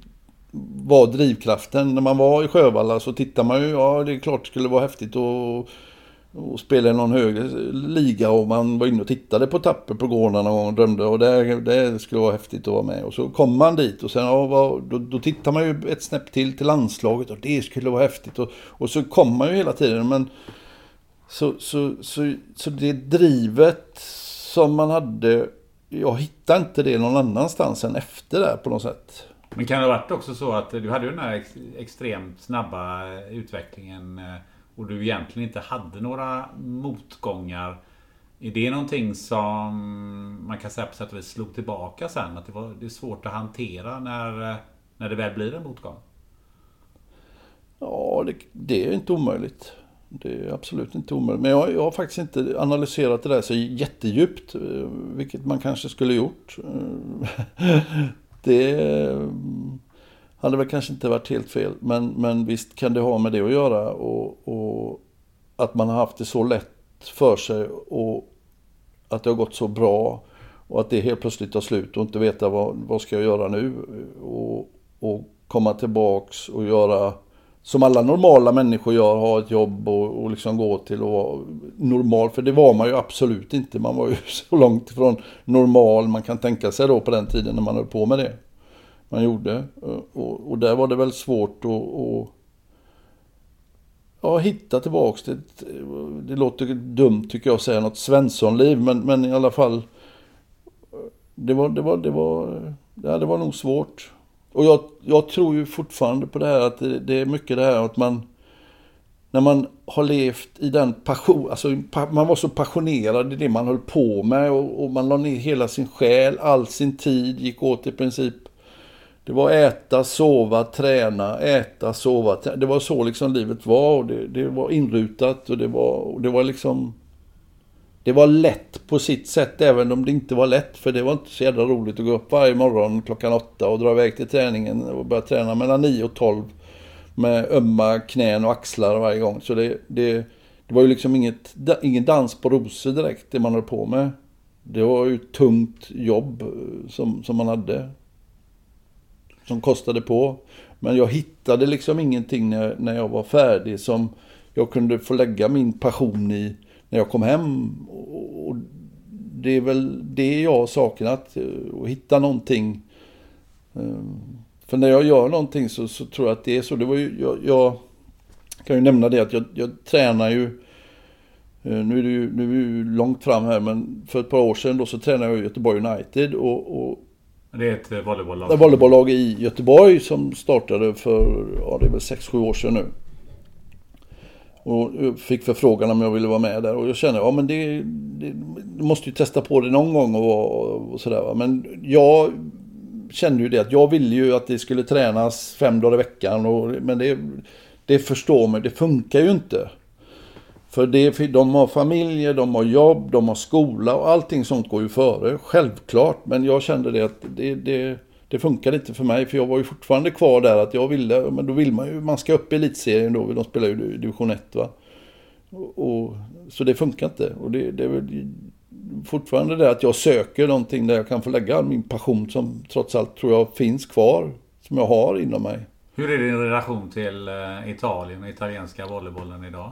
var drivkraften. När man var i Sjövalla så tittade man ju, ja det är klart det skulle vara häftigt att och spela i någon högre liga och man var inne och tittade på Tapper på gården någon gång och drömde och det, det skulle vara häftigt att vara med. Och så kom man dit och sen ja, då, då tittar man ju ett snäpp till till landslaget och det skulle vara häftigt. Och, och så kom man ju hela tiden men så, så, så, så det drivet som man hade, jag hittade inte det någon annanstans än efter det på något sätt. Men kan det ha varit också så att du hade ju den här ex, extremt snabba utvecklingen eh, och du egentligen inte hade några motgångar. Är det någonting som man kan säga på sätt och vis slog tillbaka sen? Att det, var, det är svårt att hantera när, eh, när det väl blir en motgång? Ja, det, det är inte omöjligt. Det är absolut inte omöjligt. Men jag, jag, har faktiskt inte analyserat det där så jättedjupt, eh, vilket man kanske skulle gjort. Det hade väl kanske inte varit helt fel. Men, men visst kan det ha med det att göra. Och, och att man har haft det så lätt för sig och att det har gått så bra. Och att det helt plötsligt tar slut och inte veta vad, vad ska jag göra nu. Och, och komma tillbaks och göra som alla normala människor gör, ha ett jobb och, och liksom gå till och vara normal. För det var man ju absolut inte. Man var ju så långt ifrån normal man kan tänka sig då på den tiden när man höll på med det. Man gjorde. Eh, och, och där var det väl svårt att, att ja, hitta tillbaks till ett, det låter dumt tycker jag att säga något Svenssonliv men, men i alla fall eh, det var, det var, det var, ja, det var nog svårt. Och jag, jag tror ju fortfarande på det här att det, det, är mycket det här att man när man har levt i den passion, alltså man var så passionerad i det man höll på med och, och man la ner hela sin själ, all sin tid gick åt i princip. Det var äta, sova, träna, äta, sova, träna. Det var så liksom livet var och det, det var inrutat och det var, och det var liksom det var lätt på sitt sätt även om det inte var lätt. För det var inte så jävla roligt att gå upp varje morgon klockan åtta och dra iväg till träningen och börja träna mellan nio och tolv. Med ömma knän och axlar varje gång. Så det, det, det var ju liksom inget, ingen dans på rosor direkt det man höll på med. Det var ju ett tungt jobb eh, som, som man hade. Som kostade på. Men jag hittade liksom ingenting när, när jag var färdig som jag kunde få lägga min passion i när jag kom hem. Och det är väl det jag har saknat, att hitta någonting. Ehm, för när jag gör någonting så, så tror jag att det är så. Det var ju, jag, jag kan ju nämna det att jag, jag tränar ju eh, nu är, det ju, nu är vi ju långt fram här, men för ett par år sedan då så tränade jag i Göteborg United. Och, och det är ett volleybolllag? Ett volleybolllag i Göteborg som startade för, ja det är väl 6-7 år sedan nu. Och eh, fick förfrågan om jag ville vara med där. Och jag kände, ja men det, det du måste ju testa på det någon gång och, och sådär. Men jag kände ju det att jag ville ju att det skulle tränas fem dagar i veckan. Och, men det, det förstår mig, det funkar ju inte. För det, de har familjer, de har jobb, de har skola och allting sånt går ju före. Självklart, men jag kände det att det, det, det funkade inte för mig. För jag var ju fortfarande kvar där att jag ville, men då vill man ju, man ska upp i elitserien då, de spelar ju division 1 va. Och, och, så det funkar inte. Och det, det är väl fortfarande det att jag söker någonting där jag kan få lägga min passion som trots allt tror jag finns kvar. Som jag har inom mig. Hur är din relation till eh, Italien och italienska volleybollen idag?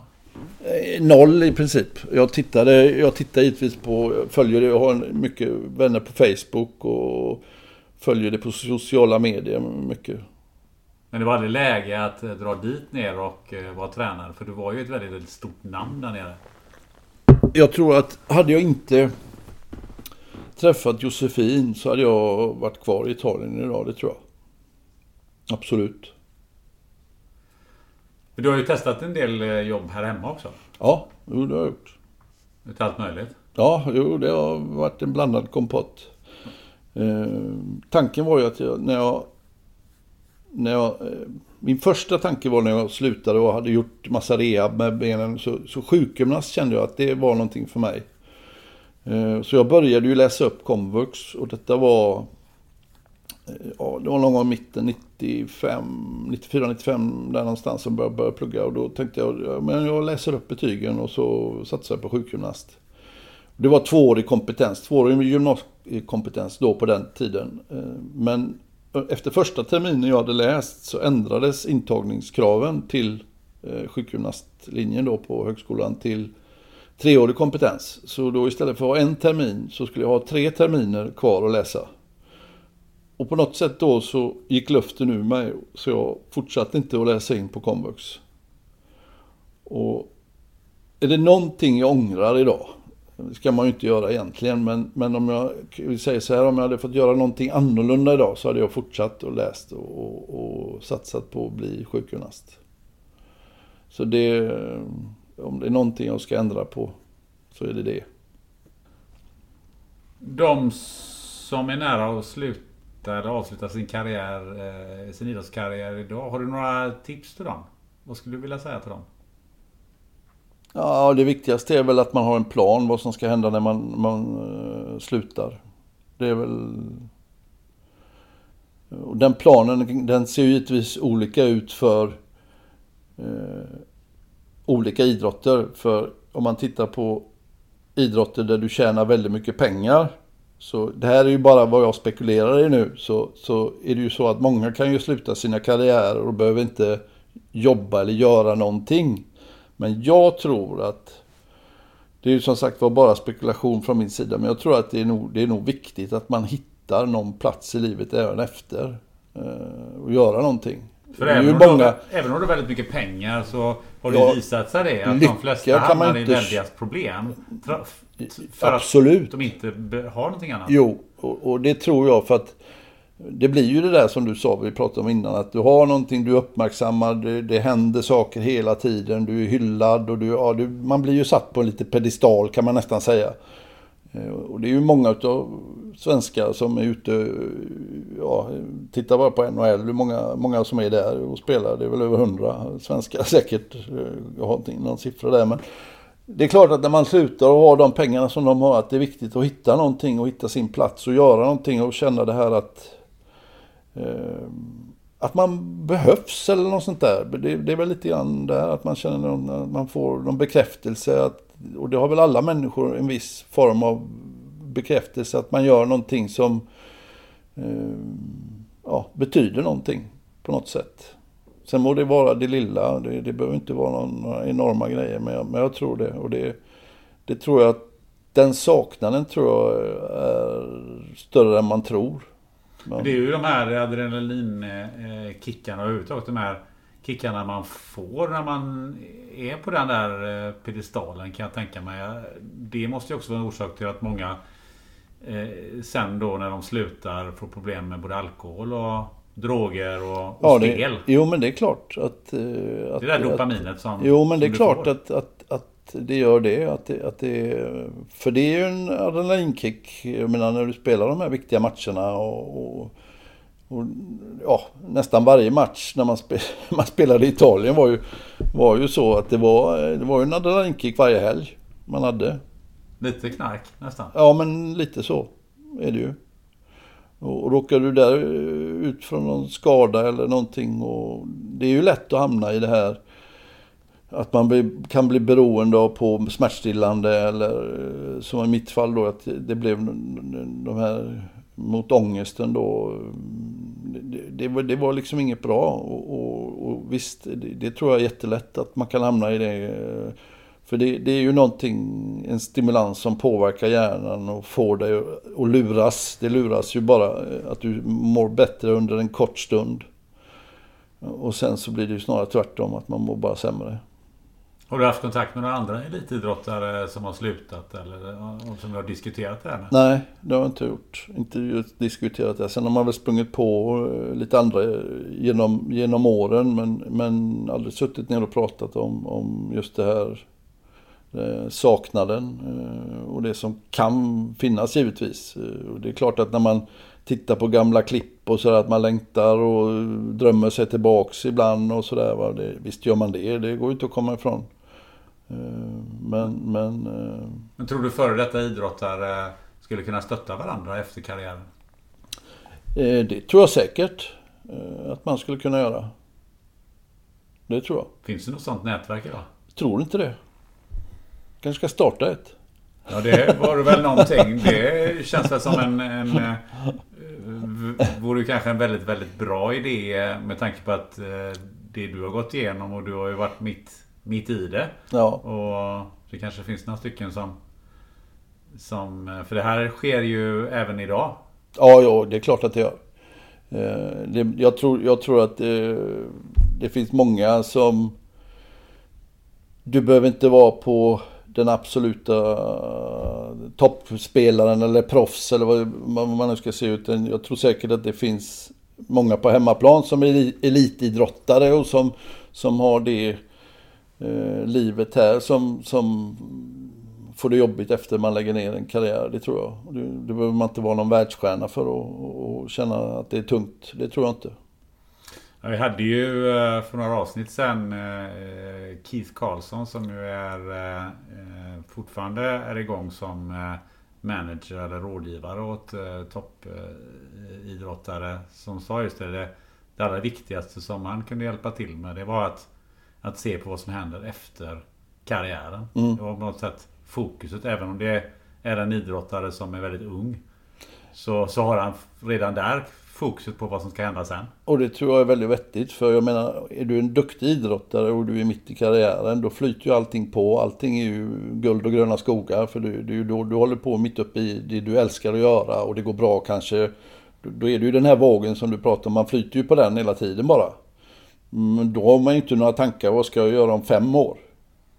Eh, noll i princip. Jag tittade, jag tittar givetvis på, följer jag har mycket vänner på Facebook och följer det på sociala medier mycket. Men det var aldrig läge att eh, dra dit ner och vara tränare? För du var ju ett väldigt, väldigt stort namn där nere. Jag tror att hade jag inte träffat Josefin så hade jag varit kvar i Italien idag, det tror jag. Absolut. Du har ju testat en del eh, jobb här hemma också. Ja, jo, det har jag gjort. Lite allt möjligt? Ja, jo, det har varit en blandad kompott. Eh, tanken var ju att jag, när jag... När jag eh, min första tanke var när jag slutade och hade gjort massa rehab med benen. Så, så sjukgymnast kände jag att det var någonting för mig. Eh, så jag började ju läsa upp komvux och detta var eh, ja, det var någon gång i mitten 95, 94, 95 där någonstans som började, började plugga. Och då tänkte jag, ja, men jag läser upp betygen och så satsar jag på sjukgymnast. Det var tvåårig kompetens, tvåårig Eh, kompetens då på den tiden. Eh, men eh, efter första terminen jag hade läst så ändrades intagningskraven till sjukgymnastlinjen då på högskolan till treårig kompetens. Så då istället för att ha en termin så skulle jag ha tre terminer kvar att läsa. Och på något sätt då så gick luften ur mig så jag fortsatte inte att läsa in på komvux. Och är det någonting jag ångrar idag det ska man ju inte göra egentligen, men, men om jag vill säga så här, om jag hade fått göra någonting annorlunda idag så hade jag fortsatt och läst och, och, och satsat på att bli sjukgymnast. Så det, om det är någonting jag ska ändra på så är det det. De som är nära att sluta eller avsluta sin karriär, eh, sin idrottskarriär idag, har du några tips till dem? Vad skulle du vilja säga till dem? Ja, det viktigaste är väl att man har en plan vad som ska hända när man, man uh, slutar. Det är väl... Den planen den ser givetvis olika ut för uh, olika idrotter. För om man tittar på idrotter där du tjänar väldigt mycket pengar. Så det här är ju bara vad jag spekulerar i nu. Så, så är det ju så att många kan ju sluta sina karriärer och behöver inte jobba eller göra någonting. Men jag tror att det är ju som sagt var bara spekulation från min sida. Men jag tror att det är nog, det är nog viktigt att man hittar någon plats i livet även efter. Eh, och göra någonting. För även om, många... du, även om du har väldigt mycket pengar så har det ja, visat sig det att de flesta hamnar inte... i väldiga problem. För Absolut. att de inte har någonting annat. Jo, och, och det tror jag för att det blir ju det där som du sa, vi pratade om innan, att du har någonting, du uppmärksammar, det, det händer saker hela tiden, du är hyllad och du, ja, du, man blir ju satt på en lite pedestal kan man nästan säga. Eh, och det är ju många av svenskar som är ute, ja, titta bara på NHL, hur många, många som är där och spelar, det är väl över hundra svenskar säkert, eh, jag har inte någon siffra där men det är klart att när man slutar och har de pengarna som de har, att det är viktigt att hitta någonting och hitta sin plats och göra någonting och känna det här att Ehm, att man behövs eller något sånt där. Det, det, är väl lite grann där att man känner att eh, man får någon bekräftelse. Att, och det har väl alla människor en viss form av bekräftelse. Att man gör någonting som eh, ja, betyder någonting på något sätt. Sen må det vara det lilla. Det, det behöver inte vara någon, några enorma grejer. Men jag, men jag tror det. Och det, det tror jag att den saknaden tror jag eh, är större än man tror. Men... Det är ju de här adrenalinkickarna och överhuvudtaget de här kickarna man får när man är på den där eh, pedestalen kan jag tänka mig. Det måste ju också vara en orsak till att många eh, sen då när de slutar får problem med både alkohol och droger och, och ja, spel. Det, jo men det är klart att... att det är det där dopaminet som Jo men det är klart att, att, att det gör det. Att det, att det. För det är ju en adrenalinkick. Jag menar när du spelar de här viktiga matcherna och, och, och ja, nästan varje match när man, spel, man spelade i Italien var ju, var ju så att det var, det var en adrenalinkick varje helg man hade. Lite knark nästan? Ja, men lite så är det ju. Och, och råkar du där ut från någon skada eller någonting och det är ju lätt att hamna i det här att man kan bli beroende av på smärtstillande eller eh, som i mitt fall då att det blev de här mot ångesten då. Mm, det, det, var, det var liksom inget bra och, och, och visst, det, det, tror jag är jättelätt att man kan hamna i det. Eh, för det, det, är ju någonting, en stimulans som påverkar hjärnan och får dig att luras. Det luras ju bara eh, att du mår bättre under en kort stund. Och sen så blir det ju snarare tvärtom, att man mår bara sämre. Har du haft kontakt med några andra elitidrottare som har slutat eller eh, som du har diskuterat det här med? Nej, det har jag inte gjort. Inte just diskuterat det. Sen har man väl sprungit på eh, lite andra eh, genom, genom åren men, men aldrig suttit ner och pratat om, om just det här eh, saknaden eh, och det som kan finnas givetvis. Och det är klart att när man tittar på gamla klipp och sådär att man längtar och drömmer sig tillbaks ibland och sådär. Visst gör man det, det går ju inte att komma ifrån. Eh, men, men, eh, men tror du före detta idrottare skulle kunna stötta varandra efter karriären? Eh, det tror jag säkert eh, att man skulle kunna göra. Det tror jag. Finns det något sånt nätverk idag? Tror inte det. Kanske ska starta ett. Ja, det var väl någonting. Det känns väl som en... en eh, vore kanske en väldigt, väldigt bra idé med tanke på att eh, det du har gått igenom och du har ju varit mitt, mitt i det. Ja. Och det kanske finns några stycken som... som för det här sker ju även idag. Ja, ja, det är klart att det gör. Eh, det, jag, tror, jag tror att det, det finns många som... Du behöver inte vara på den absoluta toppspelaren eller proffs eller vad man nu ska se ut. Jag tror säkert att det finns många på hemmaplan som är elitidrottare och som, som har det eh, livet här som, som får det jobbigt efter man lägger ner en karriär. Det tror jag. Det, det behöver man inte vara någon världsstjärna för att känna att det är tungt. Det tror jag inte. Ja, vi hade ju eh, för några avsnitt sedan, eh, Keith Karlsson som ju är eh, fortfarande är igång som manager eller rådgivare åt toppidrottare. Som sa just det, det allra viktigaste som han kunde hjälpa till med det var att, att se på vad som händer efter karriären. Mm. Det var på något sätt fokuset. Även om det är en idrottare som är väldigt ung. Så, så har han redan där fokuset på vad som ska hända sen. Och det tror jag är väldigt vettigt. För jag menar, är du en duktig idrottare och du är mitt i karriären, då flyter ju allting på. Allting är ju guld och gröna skogar. För du, du, du, du håller på mitt uppe i det du älskar att göra och det går bra kanske. Då är det ju den här vågen som du pratar om, man flyter ju på den hela tiden bara. Men då har man ju inte några tankar, vad ska jag göra om fem år?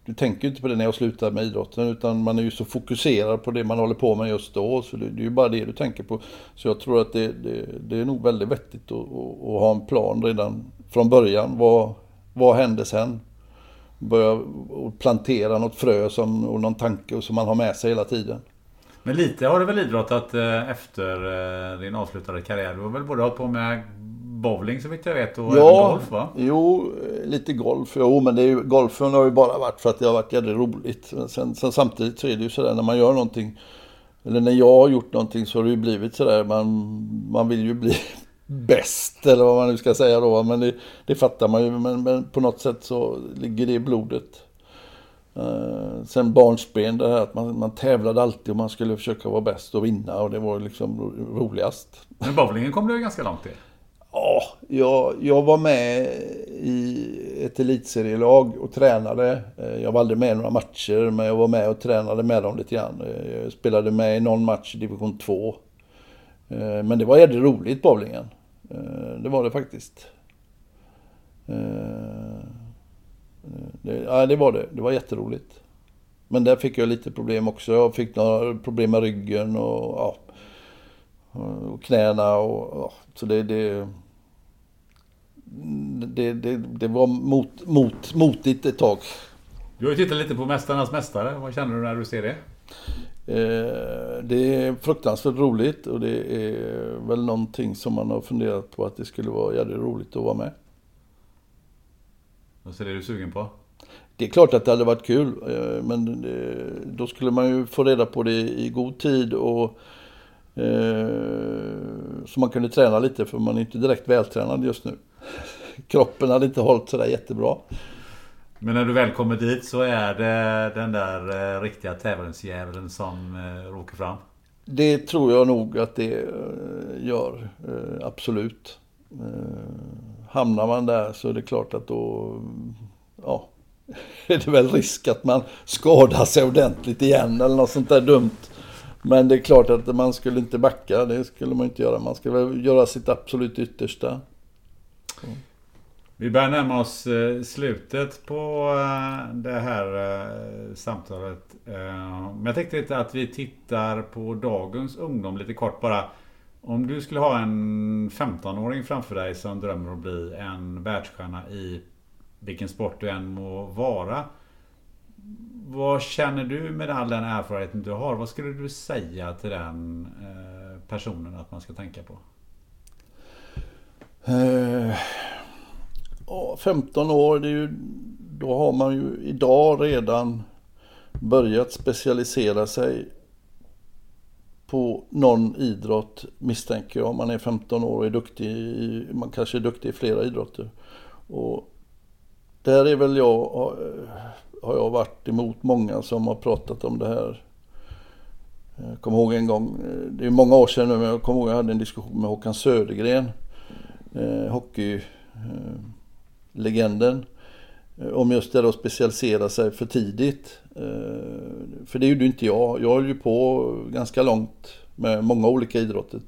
du tänker inte på det när jag slutar med idrotten utan man är ju så fokuserad på det man håller på med just då. Så det, det är ju bara det du tänker på. Så jag tror att det, det, det är nog väldigt vettigt att, att, att, ha en plan redan från början. Vad, vad händer sen? Börja plantera något frö som, och någon tanke som man har med sig hela tiden. Men lite har du väl idrottat eh, efter eh, din avslutade karriär? Du har väl både hållit på med bowling så vitt jag vet och ja, golf va? Jo, lite golf. Jo, men det är ju, golfen har ju bara varit för att det har varit jävligt roligt. Sen, sen, samtidigt så är det ju sådär när man gör någonting, eller när jag har gjort någonting så har det ju blivit sådär, man, man vill ju bli bäst eller vad man nu ska säga då. Men det, det fattar man ju, men, men, på något sätt så ligger det i blodet. Uh, sen barnsben, det här att man, man tävlade alltid och man skulle försöka vara bäst och vinna och det var liksom roligast. Men bowlingen kom du ganska långt i. Ja, jag, jag var med i ett elitserielag och tränade. Eh, jag var aldrig med i några matcher, men jag var med och tränade med dem lite grann. Eh, jag spelade med i någon match i division 2. Eh, men det var jävligt roligt, bowlingen. Det var det faktiskt. Det, ja, det var det. Det var jätteroligt. Men där fick jag lite problem också. Jag fick några problem med ryggen och, ja, och knäna och ja, så det, det det, det, det var mot, mot, motigt ett tag. Du har ju tittat lite på Mästarnas Mästare. Vad känner du när du ser det? Eh, det är fruktansvärt roligt och det är väl någonting som man har funderat på att det skulle vara jävligt roligt att vara med. Vad är det du sugen på? Det är klart att det hade varit kul, eh, men då skulle man ju få reda på det i god tid och Eh, så man kunde träna lite för man är inte direkt vältränad just nu. Kroppen hade inte hållit sådär jättebra. Men när du väl kommer dit så är det den där eh, riktiga tävlingsdjävulen som eh, råkar fram? Det tror jag nog att det gör, absolut. Hamnar man där så är det klart att då, ja, är det väl risk att man skadar sig ordentligt igen eller något sånt där dumt. Men det är klart att man skulle inte backa, det skulle man inte göra. Man skulle göra sitt absolut yttersta. Vi börjar närma oss eh, slutet på eh, det här eh, samtalet. Men jag tänkte lite att vi tittar på dagens ungdom lite kort bara. Om du skulle ha en 15-åring framför dig som drömmer att bli en världsstjärna i vilken sport du än må vara. Vad känner du med all den erfarenheten du har? Vad skulle du säga till den personen att man ska tänka på? Eh, 15 år, det är ju, då har man ju idag redan börjat specialisera sig på någon idrott misstänker jag. Om man är 15 år och är duktig, i, man kanske är duktig i flera idrotter. Och där är väl jag, har jag varit emot många som har pratat om det här. Jag kommer ihåg en gång, eh, det är många år sedan nu, men jag kommer ihåg jag hade en diskussion med Håkan Södergren, eh, hockeylegenden. Eh, eh, om just det att specialisera sig för tidigt. Eh, för det gjorde ju inte jag. Jag höll ju på ganska långt med många olika idrotter.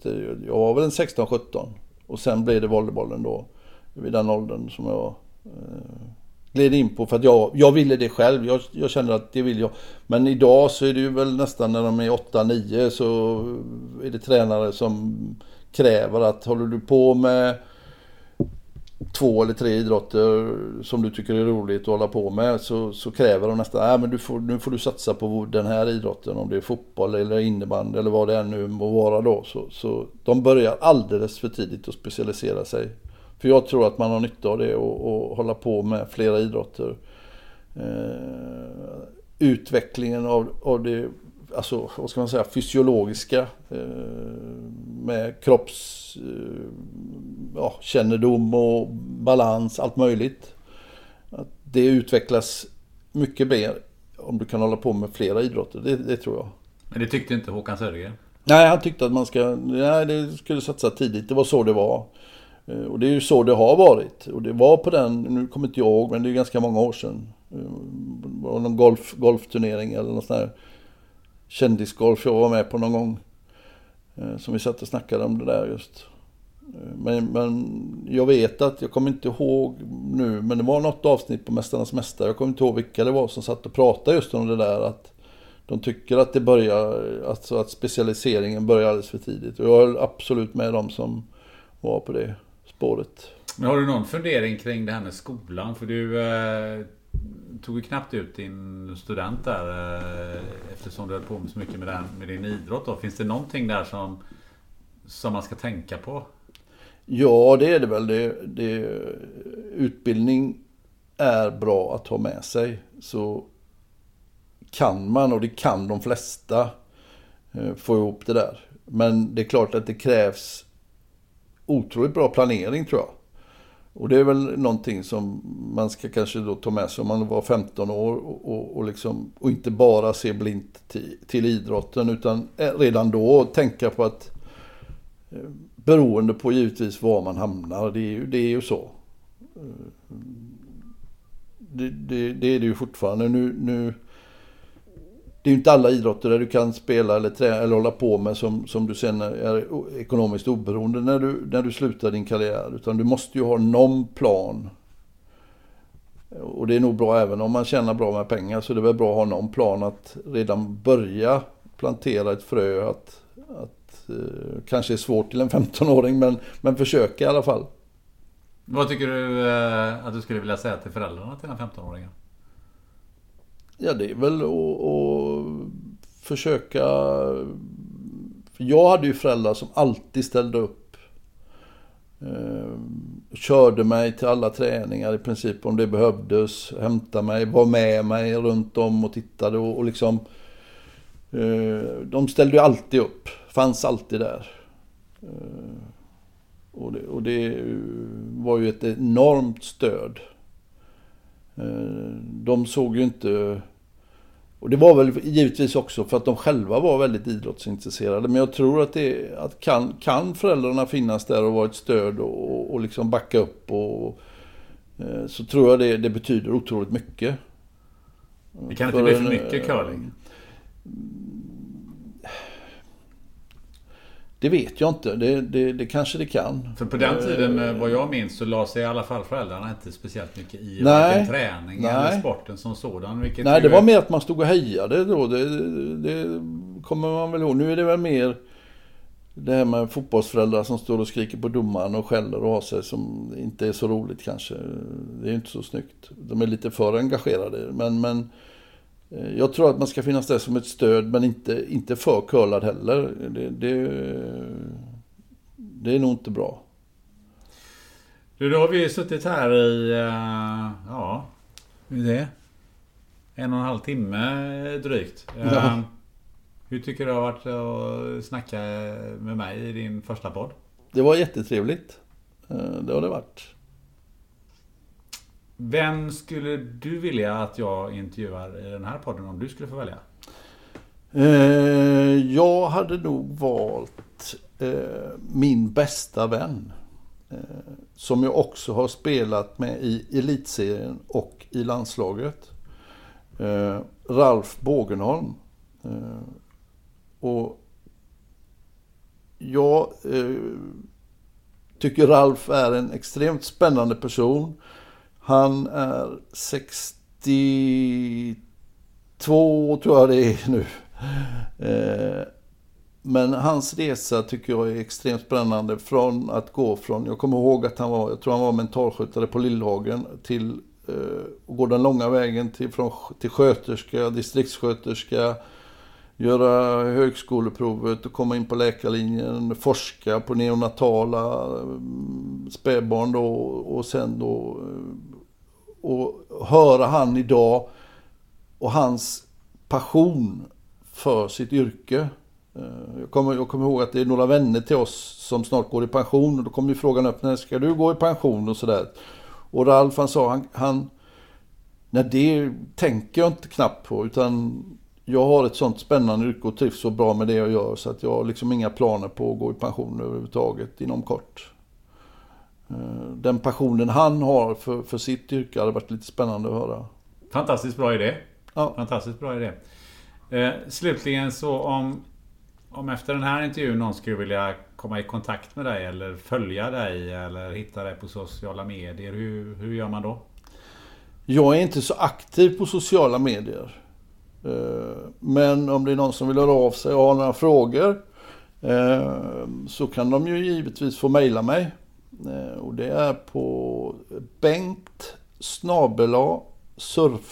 Jag var väl en 16-17 och sen blev det volleybollen då. Vid den åldern som jag eh, gled in på för att jag, jag ville det själv. Jag, jag kände att det vill jag. Men idag så är det ju väl nästan när de är 8-9 så är det tränare som kräver att håller du på med två eller tre idrotter som du tycker är roligt att hålla på med så, så kräver de nästan, äh, men du får, nu får du satsa på den här idrotten om det är fotboll eller innebandy eller vad det än nu må vara då. Så, så de börjar alldeles för tidigt att specialisera sig. För jag tror att man har nytta av det och, och hålla på med flera idrotter. Eh, utvecklingen av, av det alltså, vad ska man säga, fysiologiska eh, med kropps eh, ja, och balans, allt möjligt. Att det utvecklas mycket mer om du kan hålla på med flera idrotter, det, det tror jag. Men det tyckte inte Håkan Södergren? Nej, han tyckte att man ska, nej, det skulle satsa tidigt. Det var så det var. Eh, och det är ju så det har varit. Och det var på den, nu kommer inte jag ihåg, men det är ganska många år sedan. Någon golf, golfturnering eller något sånt där kändisgolf jag var med på någon gång. Eh, som vi satt och snackade om det där just. Eh, men, men jag vet att, jag kommer inte ihåg nu, men det var något avsnitt på Mästarnas Mästare. Jag kommer inte ihåg vilka det var som satt och pratade just om det där. Att de tycker att det börjar, alltså att specialiseringen börjar alldeles för tidigt. Och jag är absolut med dem som var på det spåret. Men har du någon fundering kring det här med skolan? För du eh, tog ju knappt ut din student där eh, eftersom du höll på med så mycket med, den, med din idrott. Då. Finns det någonting där som, som man ska tänka på? Ja, det är det väl. Det, det, utbildning är bra att ha med sig. Så kan man, och det kan de flesta, eh, få ihop det där. Men det är klart att det krävs otroligt bra planering tror jag. Och det är väl någonting som man ska kanske då ta med sig om man var 15 år och, och, och, liksom, och inte bara se blint till, till, idrotten utan redan då tänka på att eh, beroende på givetvis var man hamnar, det är ju, det är ju så. Eh, det, det, det är det ju fortfarande. Nu, nu det är ju inte alla idrotter där du kan spela eller, trä, eller hålla på med som, som du sen är ekonomiskt oberoende när du, när du slutar din karriär. Utan du måste ju ha någon plan. Och det är nog bra även om man tjänar bra med pengar så det är väl bra att ha någon plan att redan börja plantera ett frö. Att, att eh, kanske är svårt till en 15-åring men, men försöka i alla fall. Vad tycker du eh, att du skulle vilja säga till föräldrarna till den 15-åringen? Ja, det är väl att, försöka... För jag hade ju föräldrar som alltid ställde upp. Eh, körde mig till alla träningar i princip om det behövdes. Hämtade mig, var med mig runt om och tittade och, och liksom... Eh, de ställde ju alltid upp. Fanns alltid där. Eh, och, det, och det var ju ett enormt stöd. Eh, de såg ju inte... Och det var väl givetvis också för att de själva var väldigt idrottsintresserade. Men jag tror att det att kan, kan föräldrarna finnas där och vara ett stöd och, och liksom backa upp och, eh, så tror jag det, det betyder otroligt mycket. Det kan inte för bli för mycket curling? Det vet jag inte. Det, det, det, kanske det kan. För på den tiden, eh, vad jag minns, så la sig i alla fall föräldrarna inte speciellt mycket i varken träning nej. eller sporten som sådan. nej, det var mer att man stod och hejade då. Det, det, kommer man väl ihåg. Nu är det väl mer det här med fotbollsföräldrar som står och skriker på domaren och skäller och har sig som inte är så roligt kanske. Det är inte så snyggt. De är lite för engagerade. Men, men Eh, jag tror att man ska finnas där som ett stöd men inte, inte för curlad heller. Det, det, det är nog inte bra. Du, då har vi suttit här i, uh, ja, hur är det? En och en halv timme drygt. Uh, Hur tycker du det har varit att snacka med mig i din första podd? Det var jättetrevligt. Eh, det har det varit. Vem skulle du vilja att jag intervjuar i den här podden om du skulle få välja? Eh, jag hade nog valt eh, min bästa vän. Eh, som jag också har spelat med i elitserien och i landslaget. Eh, Ralf Bågenholm. Eh, och jag tycker Ralf är en extremt spännande person. Han är 62 tror jag det är nu. Eh, men hans resa tycker jag är extremt spännande. Från att gå från, jag kommer ihåg att han var, jag tror han var mentalskötare på Lillhagen till att gå den långa vägen till, från, till sköterska, distriktssköterska, göra högskoleprovet och komma in på läkarlinjen, forska på neonatala eh, spädbarn då och sen då och höra han idag och hans passion för sitt yrke. Eh, jag kommer, jag kommer ihåg att det är några vänner till oss som snart går i pension och då kommer ju frågan upp, när ska du gå i pension och sådär. Och Ralf han sa, han, han Nej, det tänker jag inte knappt på utan jag har ett sånt spännande yrke och trivs så bra med det jag gör så att jag har liksom inga planer på att gå i pension överhuvudtaget inom kort. Eh, den passionen han har för, för sitt yrke hade varit lite spännande att höra. Fantastiskt bra idé. Ja. Fantastiskt bra idé. Eh, slutligen så om, om efter den här intervjun någon skulle vilja komma i kontakt med dig eller följa dig eller hitta dig på sociala medier. Hur, hur gör man då? Jag är inte så aktiv på sociala medier. Eh, men om det är någon som vill höra av sig och har några frågor eh, så kan de ju givetvis få mejla mig. Eh, och det är på bengt surfpost.se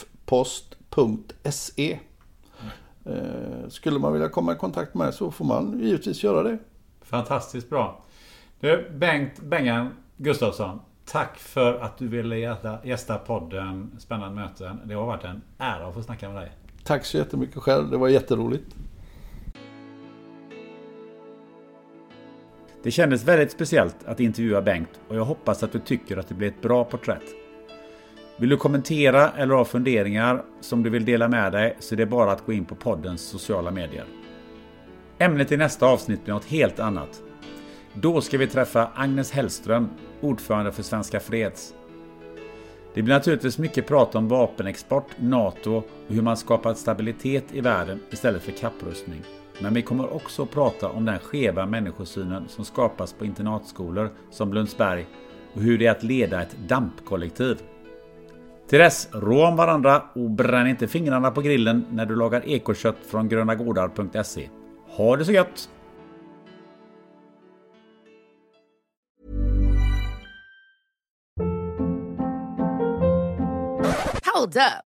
Skulle man vilja komma i kontakt med så får man givetvis göra det. Fantastiskt bra. Du, Bengt Bengan Gustafsson. Tack för att du ville gästa podden Spännande möten. Det har varit en ära att få snacka med dig. Tack så jättemycket själv. Det var jätteroligt. Det kändes väldigt speciellt att intervjua Bengt och jag hoppas att du tycker att det blir ett bra porträtt. Vill du kommentera eller ha funderingar som du vill dela med dig så är det bara att gå in på poddens sociala medier. Ämnet i nästa avsnitt blir något helt annat. Då ska vi träffa Agnes Hellström, ordförande för Svenska Freds. Det blir naturligtvis mycket prat om vapenexport, NATO och hur man skapat stabilitet i världen istället för kapprustning. Men vi kommer också att prata om den skeva människosynen som skapas på internatskolor som Lundsberg och hur det är att leda ett dampkollektiv. Till dess, rå om varandra och bränn inte fingrarna på grillen när du lagar ekokött från grönagårdar.se. Ha det så gött! Hold up.